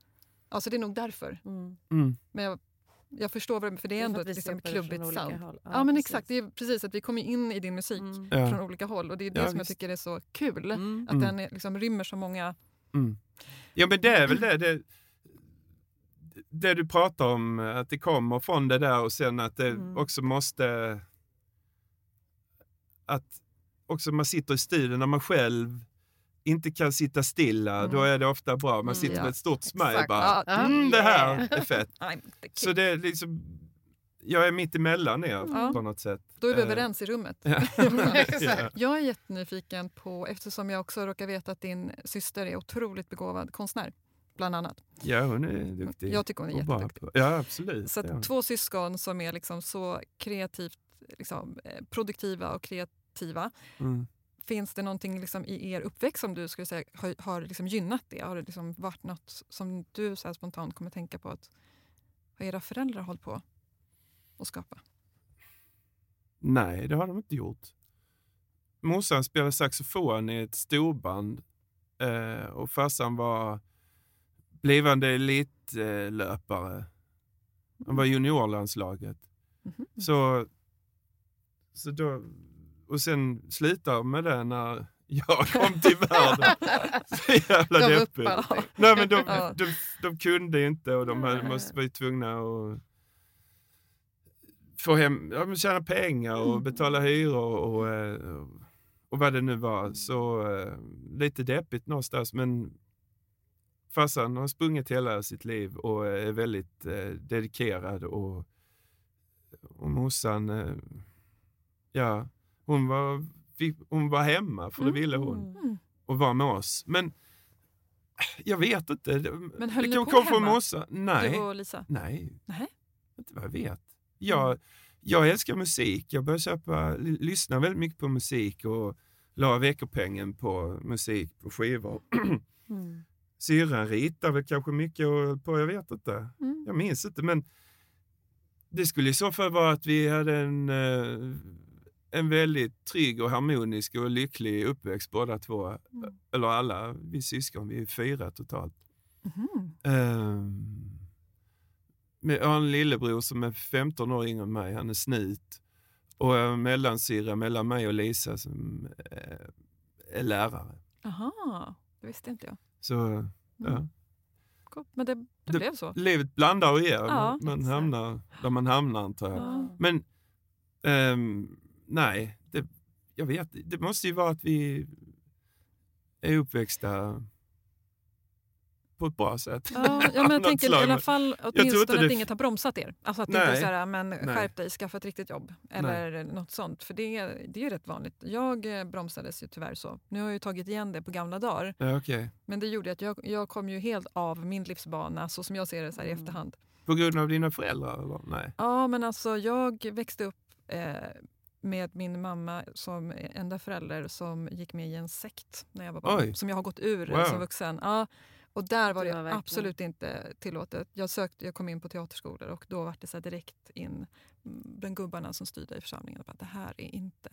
alltså det är nog därför. Mm. Mm. Men jag, jag förstår vad det för det är Det är ändå ett liksom, klubbigt sound. håll. Ja, men precis. exakt, det är precis att vi kommer in i din musik Mm. Ja. från olika håll och det är det Ja, som jag visst. tycker är så kul. Mm. Att Mm. den är, liksom, rymmer så många... Mm. Ja men det är väl det, det. Det du pratar om, att det kommer från det där och sen att det Mm. också måste... Att också man sitter i studion när man själv inte kan sitta stilla, Mm. då är det ofta bra. Man Mm, sitter ja. med ett stort smile Exakt. bara. Ja, Mm, det här är fett. Så det är liksom, jag är mitt emellan er Ja. på något sätt. Då är vi Eh, överens i rummet. Ja. Jag är jättenyfiken på, eftersom jag också råkar veta att din syster är otroligt begåvad konstnär, bland annat. ja, hon är duktig. Jag tycker hon är jätteduktig. Ja, absolut. Så att ja. två syskon som är liksom så kreativt liksom, eh, produktiva och kreativa. Mm. Finns det någonting liksom i er uppväxt som du skulle säga har, har liksom gynnat det? Har det liksom varit något som du så spontant kommer tänka på att har era föräldrar hållit på att skapa? Nej, det har de inte gjort. Morsan spelade saxofon i ett storband eh, och farsan var blivande elitlöpare. Han var i juniorlandslaget. Mhm. Så, så då, och sen slutade de med det när jag kom till världen. Så jävla upp deppigt. Nej, men de, Ja. de, de kunde inte och de måste var ju tvungna att få hem, ja, tjäna pengar och Mm. betala hyror och, eh, och vad det nu var. Så eh, lite deppigt någonstans men farsan har sprungit hela sitt liv och är väldigt eh, dedikerad och, och morsan, eh, ja, hon var, hon var hemma för det ville hon Mm. och var med oss. Men jag vet inte. Men höll det ni på hemma? morsan. Nej, Du och Lisa? nej, Nej. inte vad jag vet. Jag, jag älskar musik. Jag började köpa, lyssna väldigt mycket på musik och la veckopengen på musik på skivor. Mm. Syrran ritar väl kanske mycket och på, jag vet inte. Mm. Jag minns inte, men det skulle i så fall vara att vi hade en, eh, en väldigt trygg och harmonisk och lycklig uppväxt båda två. Mm. Eller alla vi syskon, vi är fyra totalt. Mhm. Um, jag har en lillebror som är 15 år yngre än mig, han är snut. Och en mellansyrra mellan mig och Lisa som eh, är lärare. Aha, det visste inte jag. Så ja. Cool. Men det, det, Det- blev så? livet blandar och ger. Ja, man man hamnar där man hamnar antar jag. Ja. Men ehm, nej, det, jag vet Det måste ju vara att vi är uppväxta på ett bra sätt. Ja, ja, men jag tänker slag, i alla fall åtminstone det- att inget har bromsat er. Alltså att det inte Nej. så här, men skärp dig, skaffa ett riktigt jobb. Eller något sånt. För det, det är ju rätt vanligt. Jag eh, bromsades ju tyvärr så. Nu har jag ju tagit igen det på gamla dagar. Ja, okej. Men det gjorde att jag, jag kom ju helt av min livsbana så som jag ser det så här i Mm. efterhand. På grund av dina föräldrar? Eller? Nej. Ja, men alltså jag växte upp eh, med min mamma som enda förälder som gick med i en sekt när jag var barn. Oj. Som jag har gått ur Wow. som vuxen. Ja, och där var Det det, var absolut inte tillåtet. Jag, sökte, jag kom in på teaterskolor och då var det så här direkt in bland gubbarna som styrde i församlingen. Att det här är inte,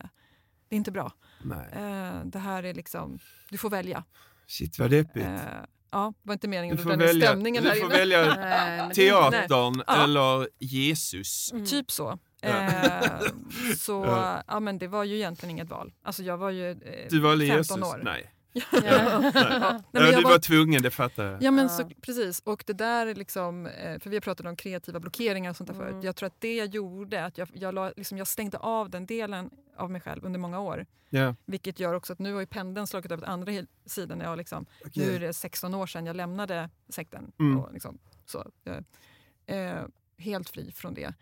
det är inte bra. Nej. Eh, det här är liksom, du får välja. Shit vad deppigt. Eh, ja, det var inte meningen du att får dra ner välja, stämningen du här får inne. välja teatern Ja. eller Jesus. Mm. Typ så. Eh, så Ja. ja. men det var ju egentligen inget val. Alltså jag var ju eh, Du valde 15 Jesus? år. Nej. Ja. Ja. Ja, nej, Ja, men jag du var- var tvungen, det fattar jag. Ja men så, precis. Och det där är liksom, eh, för vi har pratat om kreativa blockeringar och sånt där Mm. förut. Jag tror att det gjorde att jag, jag, la, liksom, jag stängde av den delen av mig själv under många år. Ja. Vilket gör också att nu har ju pendeln slagit över till andra sidan. Jag liksom, Nu är det 16 år sedan jag lämnade sekten. Mm. Och liksom, så, jag, eh, helt fri från det.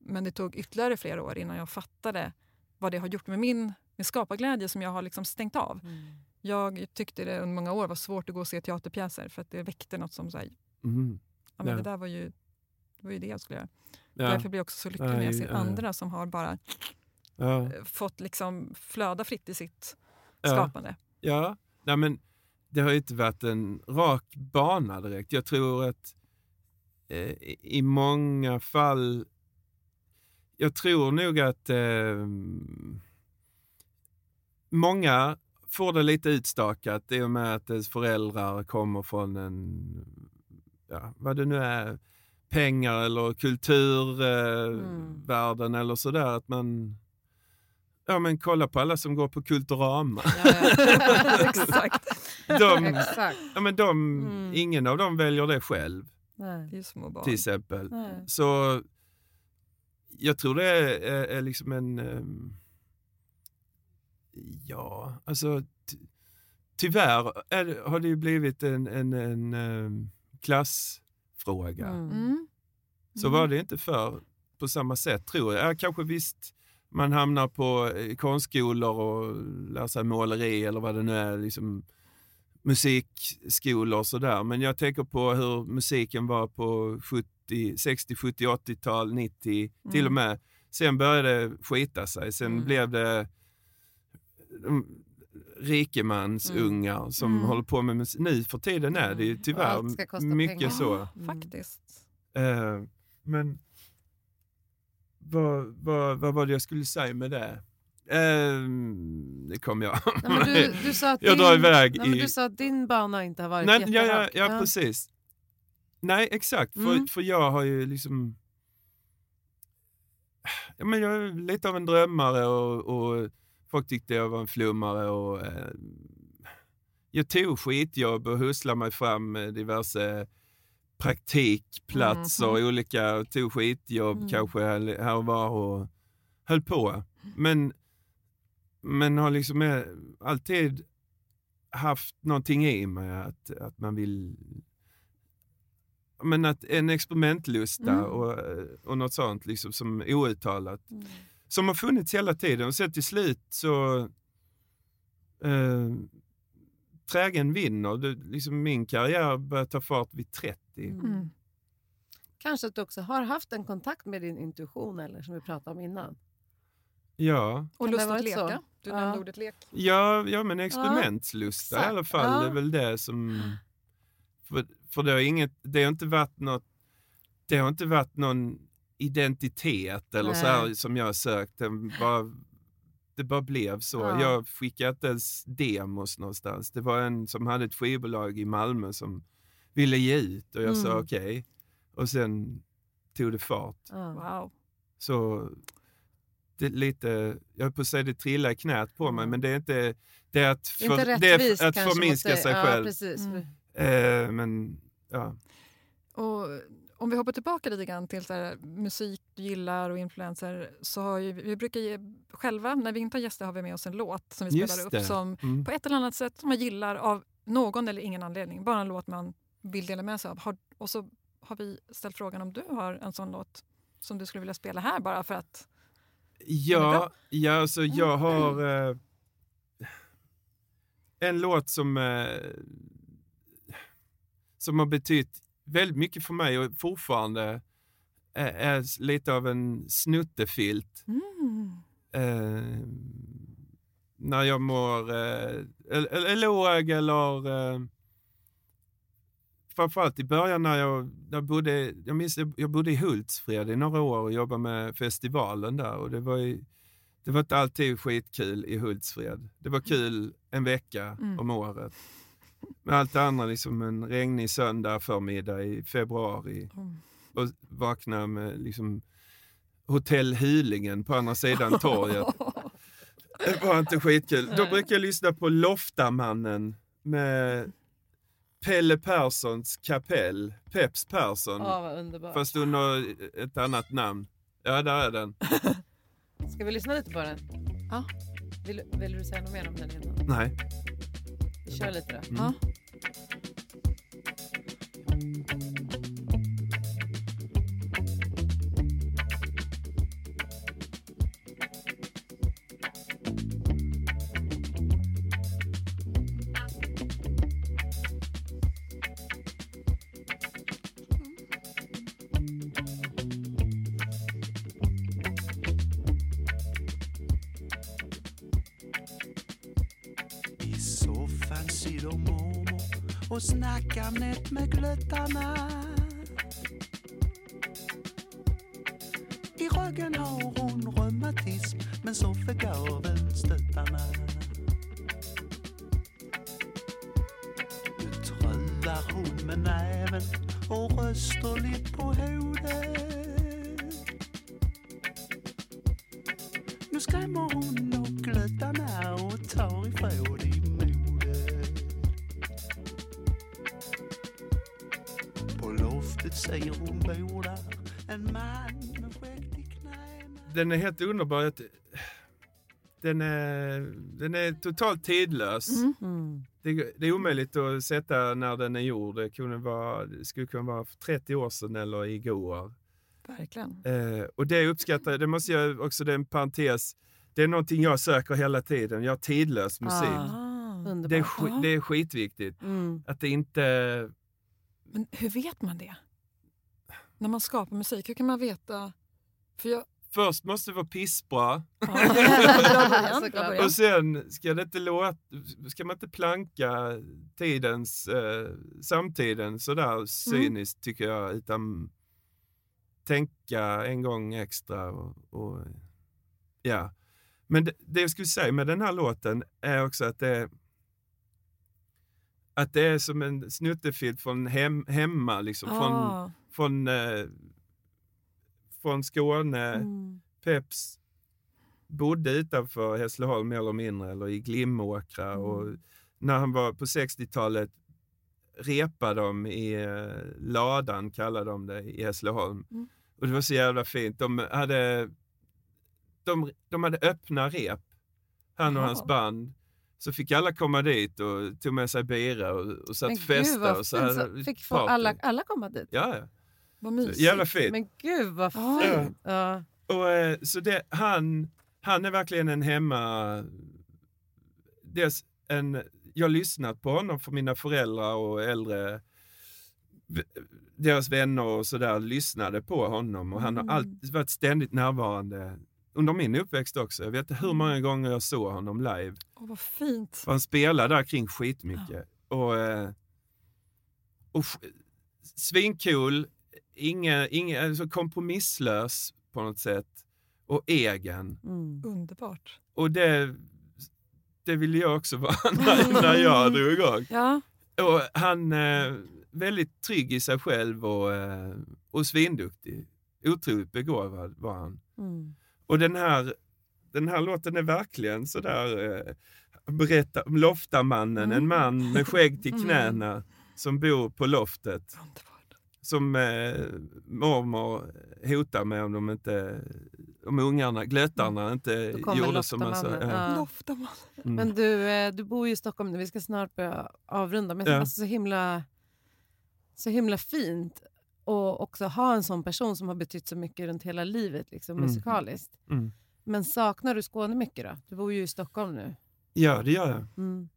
Men det tog ytterligare flera år innan jag fattade vad det har gjort med min, min skaparglädje som jag har liksom stängt av. Mm. Jag tyckte det under många år var svårt att gå och se teaterpjäser för att det väckte något som så här, Mm. ja, men Ja. det där var ju, det var ju det jag skulle göra. Ja. Därför blir jag också så lycklig när jag ser ja. andra som har bara Ja. eh, fått liksom flöda fritt i sitt Ja. skapande. Ja, nej men det har ju inte varit en rak bana direkt. Jag tror att eh, i många fall, jag tror nog att eh, många får det lite utstakat i och med att ens föräldrar kommer från en, ja, vad det nu är, pengar eller kulturvärlden eh, Mm. eller sådär. Att man, ja men kolla på alla som går på Kulturama. Ja, ja. Exakt. De, Exakt. Ja, men de, Mm. Ingen av dem väljer det själv, Nej. Det är små barn. till exempel. Nej. Så jag tror det är, är, är liksom en... ehm, ja, alltså ty, tyvärr är, har det ju blivit en, en, en ehm, klassfråga. Mm. Mm. Så Mm. var det inte för på samma sätt tror jag. Ja, kanske visst man hamnar på eh, konstskolor och lär sig måleri eller vad det nu är, liksom musikskolor och sådär. Men jag tänker på hur musiken var på 70, 60, 70, 80-tal, 90 till och med. Sen började det skita sig. Sen Mm. blev det mm, rikemansungar som Mm. håller på med musik. Nu för tiden är det ju Mm. tyvärr mycket pengar. så. Mm. Faktiskt. Eh, men vad, vad, vad var det jag skulle säga med det? Eh, det kom jag. Nej, men du, du sa att Jag din, drar iväg nej, men i- Du sa att din bana inte har varit Nej, ja, ja, jätterak. ja, precis. Nej, exakt. För, Mm. för jag har ju liksom... Ja, men jag är lite av en drömmare och, och folk tyckte jag var en flummare. Och, eh, jag tog skitjobb och husslade mig fram med diverse praktikplatser, Mhm. olika, tog skitjobb Mm. kanske här och var och höll på. Men, men har liksom eh, alltid haft någonting i mig att, att man vill men att en experimentlusta Mm. och, eh, och något sånt liksom som outtalat. Mm. Som har funnits hela tiden och sen till slut så eh, trägen vinner. Det, liksom min karriär började ta fart vid 30. Mm. Mm. Kanske att du också har haft en kontakt med din intuition eller som vi pratade om innan. Ja. Och det lust att varit så? leka. Du Ja. nämnde ordet lek. Ja, ja men experimentlusta i exakt. alla fall Ja. är väl det som... För, för det, har inget, det har inte varit något... Det har inte varit någon identitet eller så här som jag sökt. Det bara, det bara blev så. Ja. Jag skickade inte ens demos någonstans. Det var en som hade ett skivbolag i Malmö som ville ge ut och jag sa Mm. okej. Och sen tog det fart. Ja. Wow. Så det lite, jag höll på att säga det trillar i knät på mig, men det är inte, det är att, för, Inte det är att förminska sig ja, själv. Precis. Mm. Eh, men ja. Och om vi hoppar tillbaka lite grann till här, musik du gillar och influenser så har ju, vi brukar ge, själva, när vi inte har gäster har vi med oss en låt som vi spelar Just upp det. som Mm. på ett eller annat sätt som man gillar av någon eller ingen anledning. Bara en låt man vill dela med sig av. Har, och så har vi ställt frågan om du har en sån låt som du skulle vilja spela här bara för att... Ja, ja alltså jag har eh, en låt som, eh, som har betytt väldigt mycket för mig och fortfarande är, är lite av en snuttefilt. Mm. eh, när jag mår eh, eller, låg eller eh, framförallt i början när jag, jag bodde, jag minns jag bodde i Hultsfred i några år och jobbade med festivalen där och det var ju, det var inte alltid skitkul i Hultsfred. Det var kul en vecka Mm. om året. Men allt andra, liksom en regnig söndag förmiddag i februari Mm. och vakna med liksom Hotell Hylingen på andra sidan torget. Det var inte skitkul. Då brukar jag lyssna på Loftamannen med Pelle Perssons kapell, Peps Persson. Underbart. Fast under ett annat namn. Ja, där är den. Ska vi lyssna lite på den? Ja. Vill, vill du säga något mer om den innan? Nej. Kör lite då. Ja. Och snackar nätt med glöttarna. I ryggen har hon reumatism men så förgår Den är helt underbar. Den är, den är totalt tidlös. Mm. Det, det är omöjligt att sätta när den är gjord. Det, kunde vara, det skulle kunna vara för 30 år sedan eller igår. Verkligen. Eh, och det uppskattar jag. Det måste jag också, det är en parentes. Det är någonting jag söker hela tiden. Jag har tidlös musik. Ah. Ah. Underbart. Det, är, det är skitviktigt. Mm. Att det inte... Men hur vet man det? När man skapar musik, hur kan man veta? För jag... Först måste det vara pissbra. Och sen ska, det inte låta, ska man inte planka tidens, eh, samtiden sådär cyniskt tycker jag, utan tänka en gång extra. Och, och, ja. Men det, det jag skulle säga med den här låten är också att det, att det är som en snuttefilt från hem, hemma, liksom, från, Ah. från, eh, från Skåne. Mm. Peps bodde utanför Hässleholm mer eller mindre, eller i Glimåkra. Mm. Och när han var på 60-talet repade de i eh, ladan, kallade de det, i Hässleholm. Mm. Och det var så jävla fint. De hade, de, de hade öppna rep, han och Jaha. hans band. Så fick alla komma dit och tog med sig bira och, och satt och festade. Och så Fick alla, alla komma dit? Ja, ja. Vad mysigt. Jävla fint. Men gud vad Ja. fint. Ja. Och, eh, så det, han, han är verkligen en hemma... Dels en, jag har lyssnat på honom för mina föräldrar och äldre deras vänner och sådär lyssnade på honom och han har Mm. alltid varit ständigt närvarande under min uppväxt också. Jag vet inte hur många gånger jag såg honom live. Åh, vad fint. För han spelade där kring skitmycket. Och, eh, och svincool, inga, inga, alltså kompromisslös på något sätt och egen. Mm. Underbart. Och det, det ville jag också vara när, när jag drog igång. Ja, Och han är väldigt trygg i sig själv och, eh, och svinduktig. Otroligt begåvad var han. Mm. Och den här, den här låten är verkligen sådär, eh, berättar om Loftamannen, en man med skägg till knäna som bor på loftet. underbart. Som eh, mormor hotar med om de inte, om ungarna, glöttarna inte Då kommer gjorde som man sa. Ja. Mm. Men du, eh, du bor ju i Stockholm nu, vi ska snart börja avrunda. Men Ja. alltså så, himla, så himla fint och också ha en sån person som har betytt så mycket runt hela livet liksom, Mm. musikaliskt. Mm. Men saknar du Skåne mycket då? Du bor ju i Stockholm nu. Ja, det gör jag. Mm.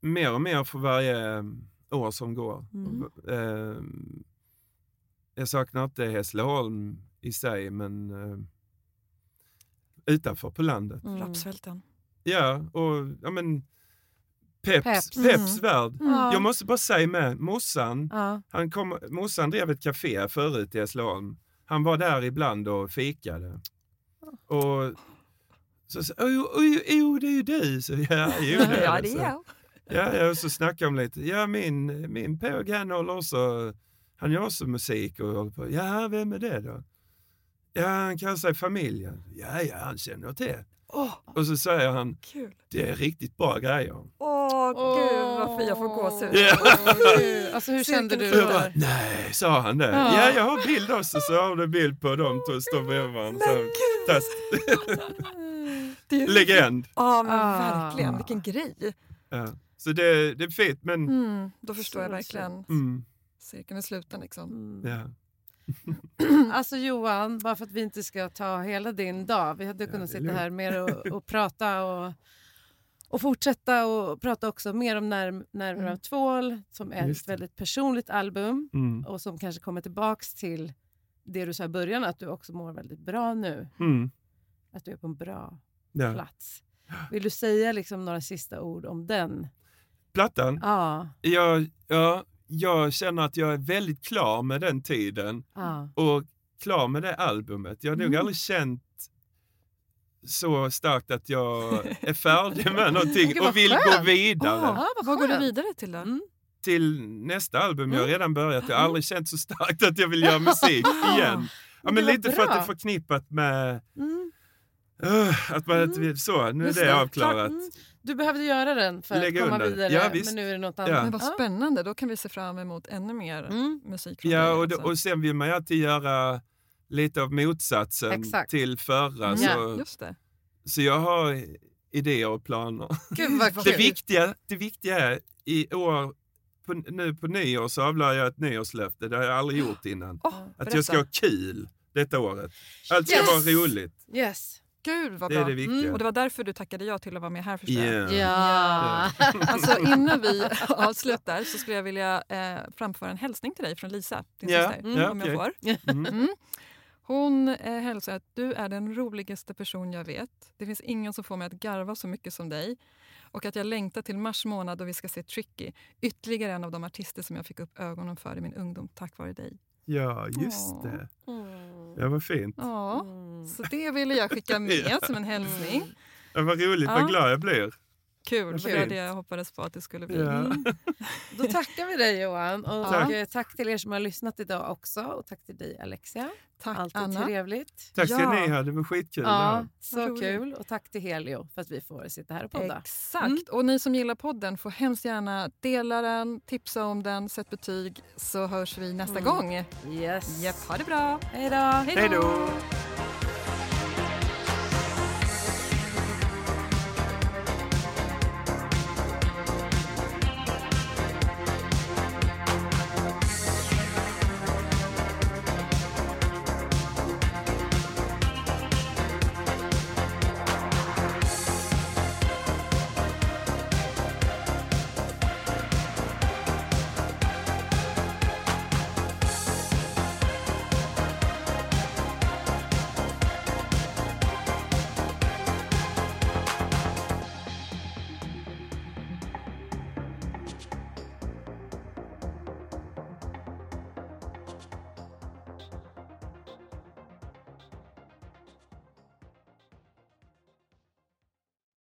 Mer och mer för varje år som går. Mm. Eh, jag saknar inte Hässleholm i sig, men eh, utanför på landet. Mm. Rapsfälten. Ja, och ja, men Peps, Peps. Peps Mm. värld. Ja. Jag måste bara säga med, morsan, Ja. han kom, morsan drev ett café förut i Hässleholm. Han var där ibland och fikade. Och så sa oh, oh, oh, det är ju du. Så, ja, jo, det är Ja, det, är jag. Ja, ja, och så snackade de lite. Ja, min, min påg han håller också, han gör också musik och håller på. Ja, vem är det då? Ja, han kallar sig familjen. Ja, ja, han känner till. Åh, Och så säger han, kul. det är riktigt bra grejer. Åh, gud vad fint. Jag får gåshud. Ja. Åh, gud. Alltså hur kände du jag bara, där? nej, sa han det? Ja. Ja, jag har bild också, så har du bild på dem två står bredvid varandra. Legend. Ja, men Ah. verkligen. Vilken grej. Ja. Så det, det är fint, men Mm, då förstår Så jag verkligen. mm, Cirkeln är sluten liksom. Mm. ja. Alltså Johan, bara för att vi inte ska ta hela din dag. Vi hade Ja, kunnat sitta här mer och, och prata och, och fortsätta och prata också mer om när, Nerver Mm. av tvål som är Just ett det. väldigt personligt album Mm, och som kanske kommer tillbaks till det du sa i början att du också mår väldigt bra nu. mm, Att du är på en bra ja. plats. Vill du säga liksom några sista ord om den? Plattan, Ja. jag, ja, jag känner att jag är väldigt klar med den tiden ja. och klar med det albumet. Jag har nog Mm. aldrig känt så starkt att jag är färdig med någonting och vill skönt. gå vidare. Ja, vad Vad går du vidare till då? Mm. till nästa album. Jag har Mm. redan börjat. Jag har aldrig känt så starkt att jag vill göra musik igen. Ja, men lite för att det bra. är förknippat med Mm. uh, att man Mm. så. Nu är det det, avklarat. Du behövde göra den för Lägga att komma undan. vidare, Ja, men nu är det något Ja. annat. Men vad spännande, då kan vi se fram emot ännu mer Mm. musik från Ja, dig. och, alltså. och sen vill man ju alltid göra lite av motsatsen Exakt. till förra. Mm, Så, Just det. så jag har idéer och planer. Gud Det viktiga, det viktiga är i år, på, nu på nyår så avlar jag ett nyårslöfte. Det har jag aldrig gjort innan. Åh, Att jag ska ha kul detta året. Allt ska Yes! vara roligt. Yes. Gud vad Det bra. är det viktiga. Mm, Och det var därför du tackade ja till att vara med här förstår jag. Yeah. Ja. Alltså innan vi avslutar så skulle jag vilja eh, framföra en hälsning till dig från Lisa, din Ja, syster. ja, om jag får. Mm. Mm. Hon eh, hälsar att du är den roligaste person jag vet. Det finns ingen som får mig att garva så mycket som dig. Och att jag längtar till mars månad då vi ska se Tricky. Ytterligare en av de artister som jag fick upp ögonen för i min ungdom tack vare dig. Ja, just Åh. det. Mm. Ja, vad fint. Ja, Mm. så det ville jag skicka med Ja. som en hälsning. Ja, vad roligt, Ja. vad glad jag blir. Kul, det var det jag hoppades på att det skulle bli. Ja. Mm. Då tackar vi dig Johan och Tack. eh, tack till er som har lyssnat idag också och tack till dig Alexia. Tack Alltid Anna. trevligt. Tack ska Ja. ni ha, det var skitkul. Ja, Ja. så kul och tack till Helio för att vi får sitta här och podda. Exakt. Mm. Och ni som gillar podden får hemskt gärna dela den, tipsa om den, sätt betyg så hörs vi nästa Mm. gång. Yes. Japp, ha det bra. Hej då. Hej då!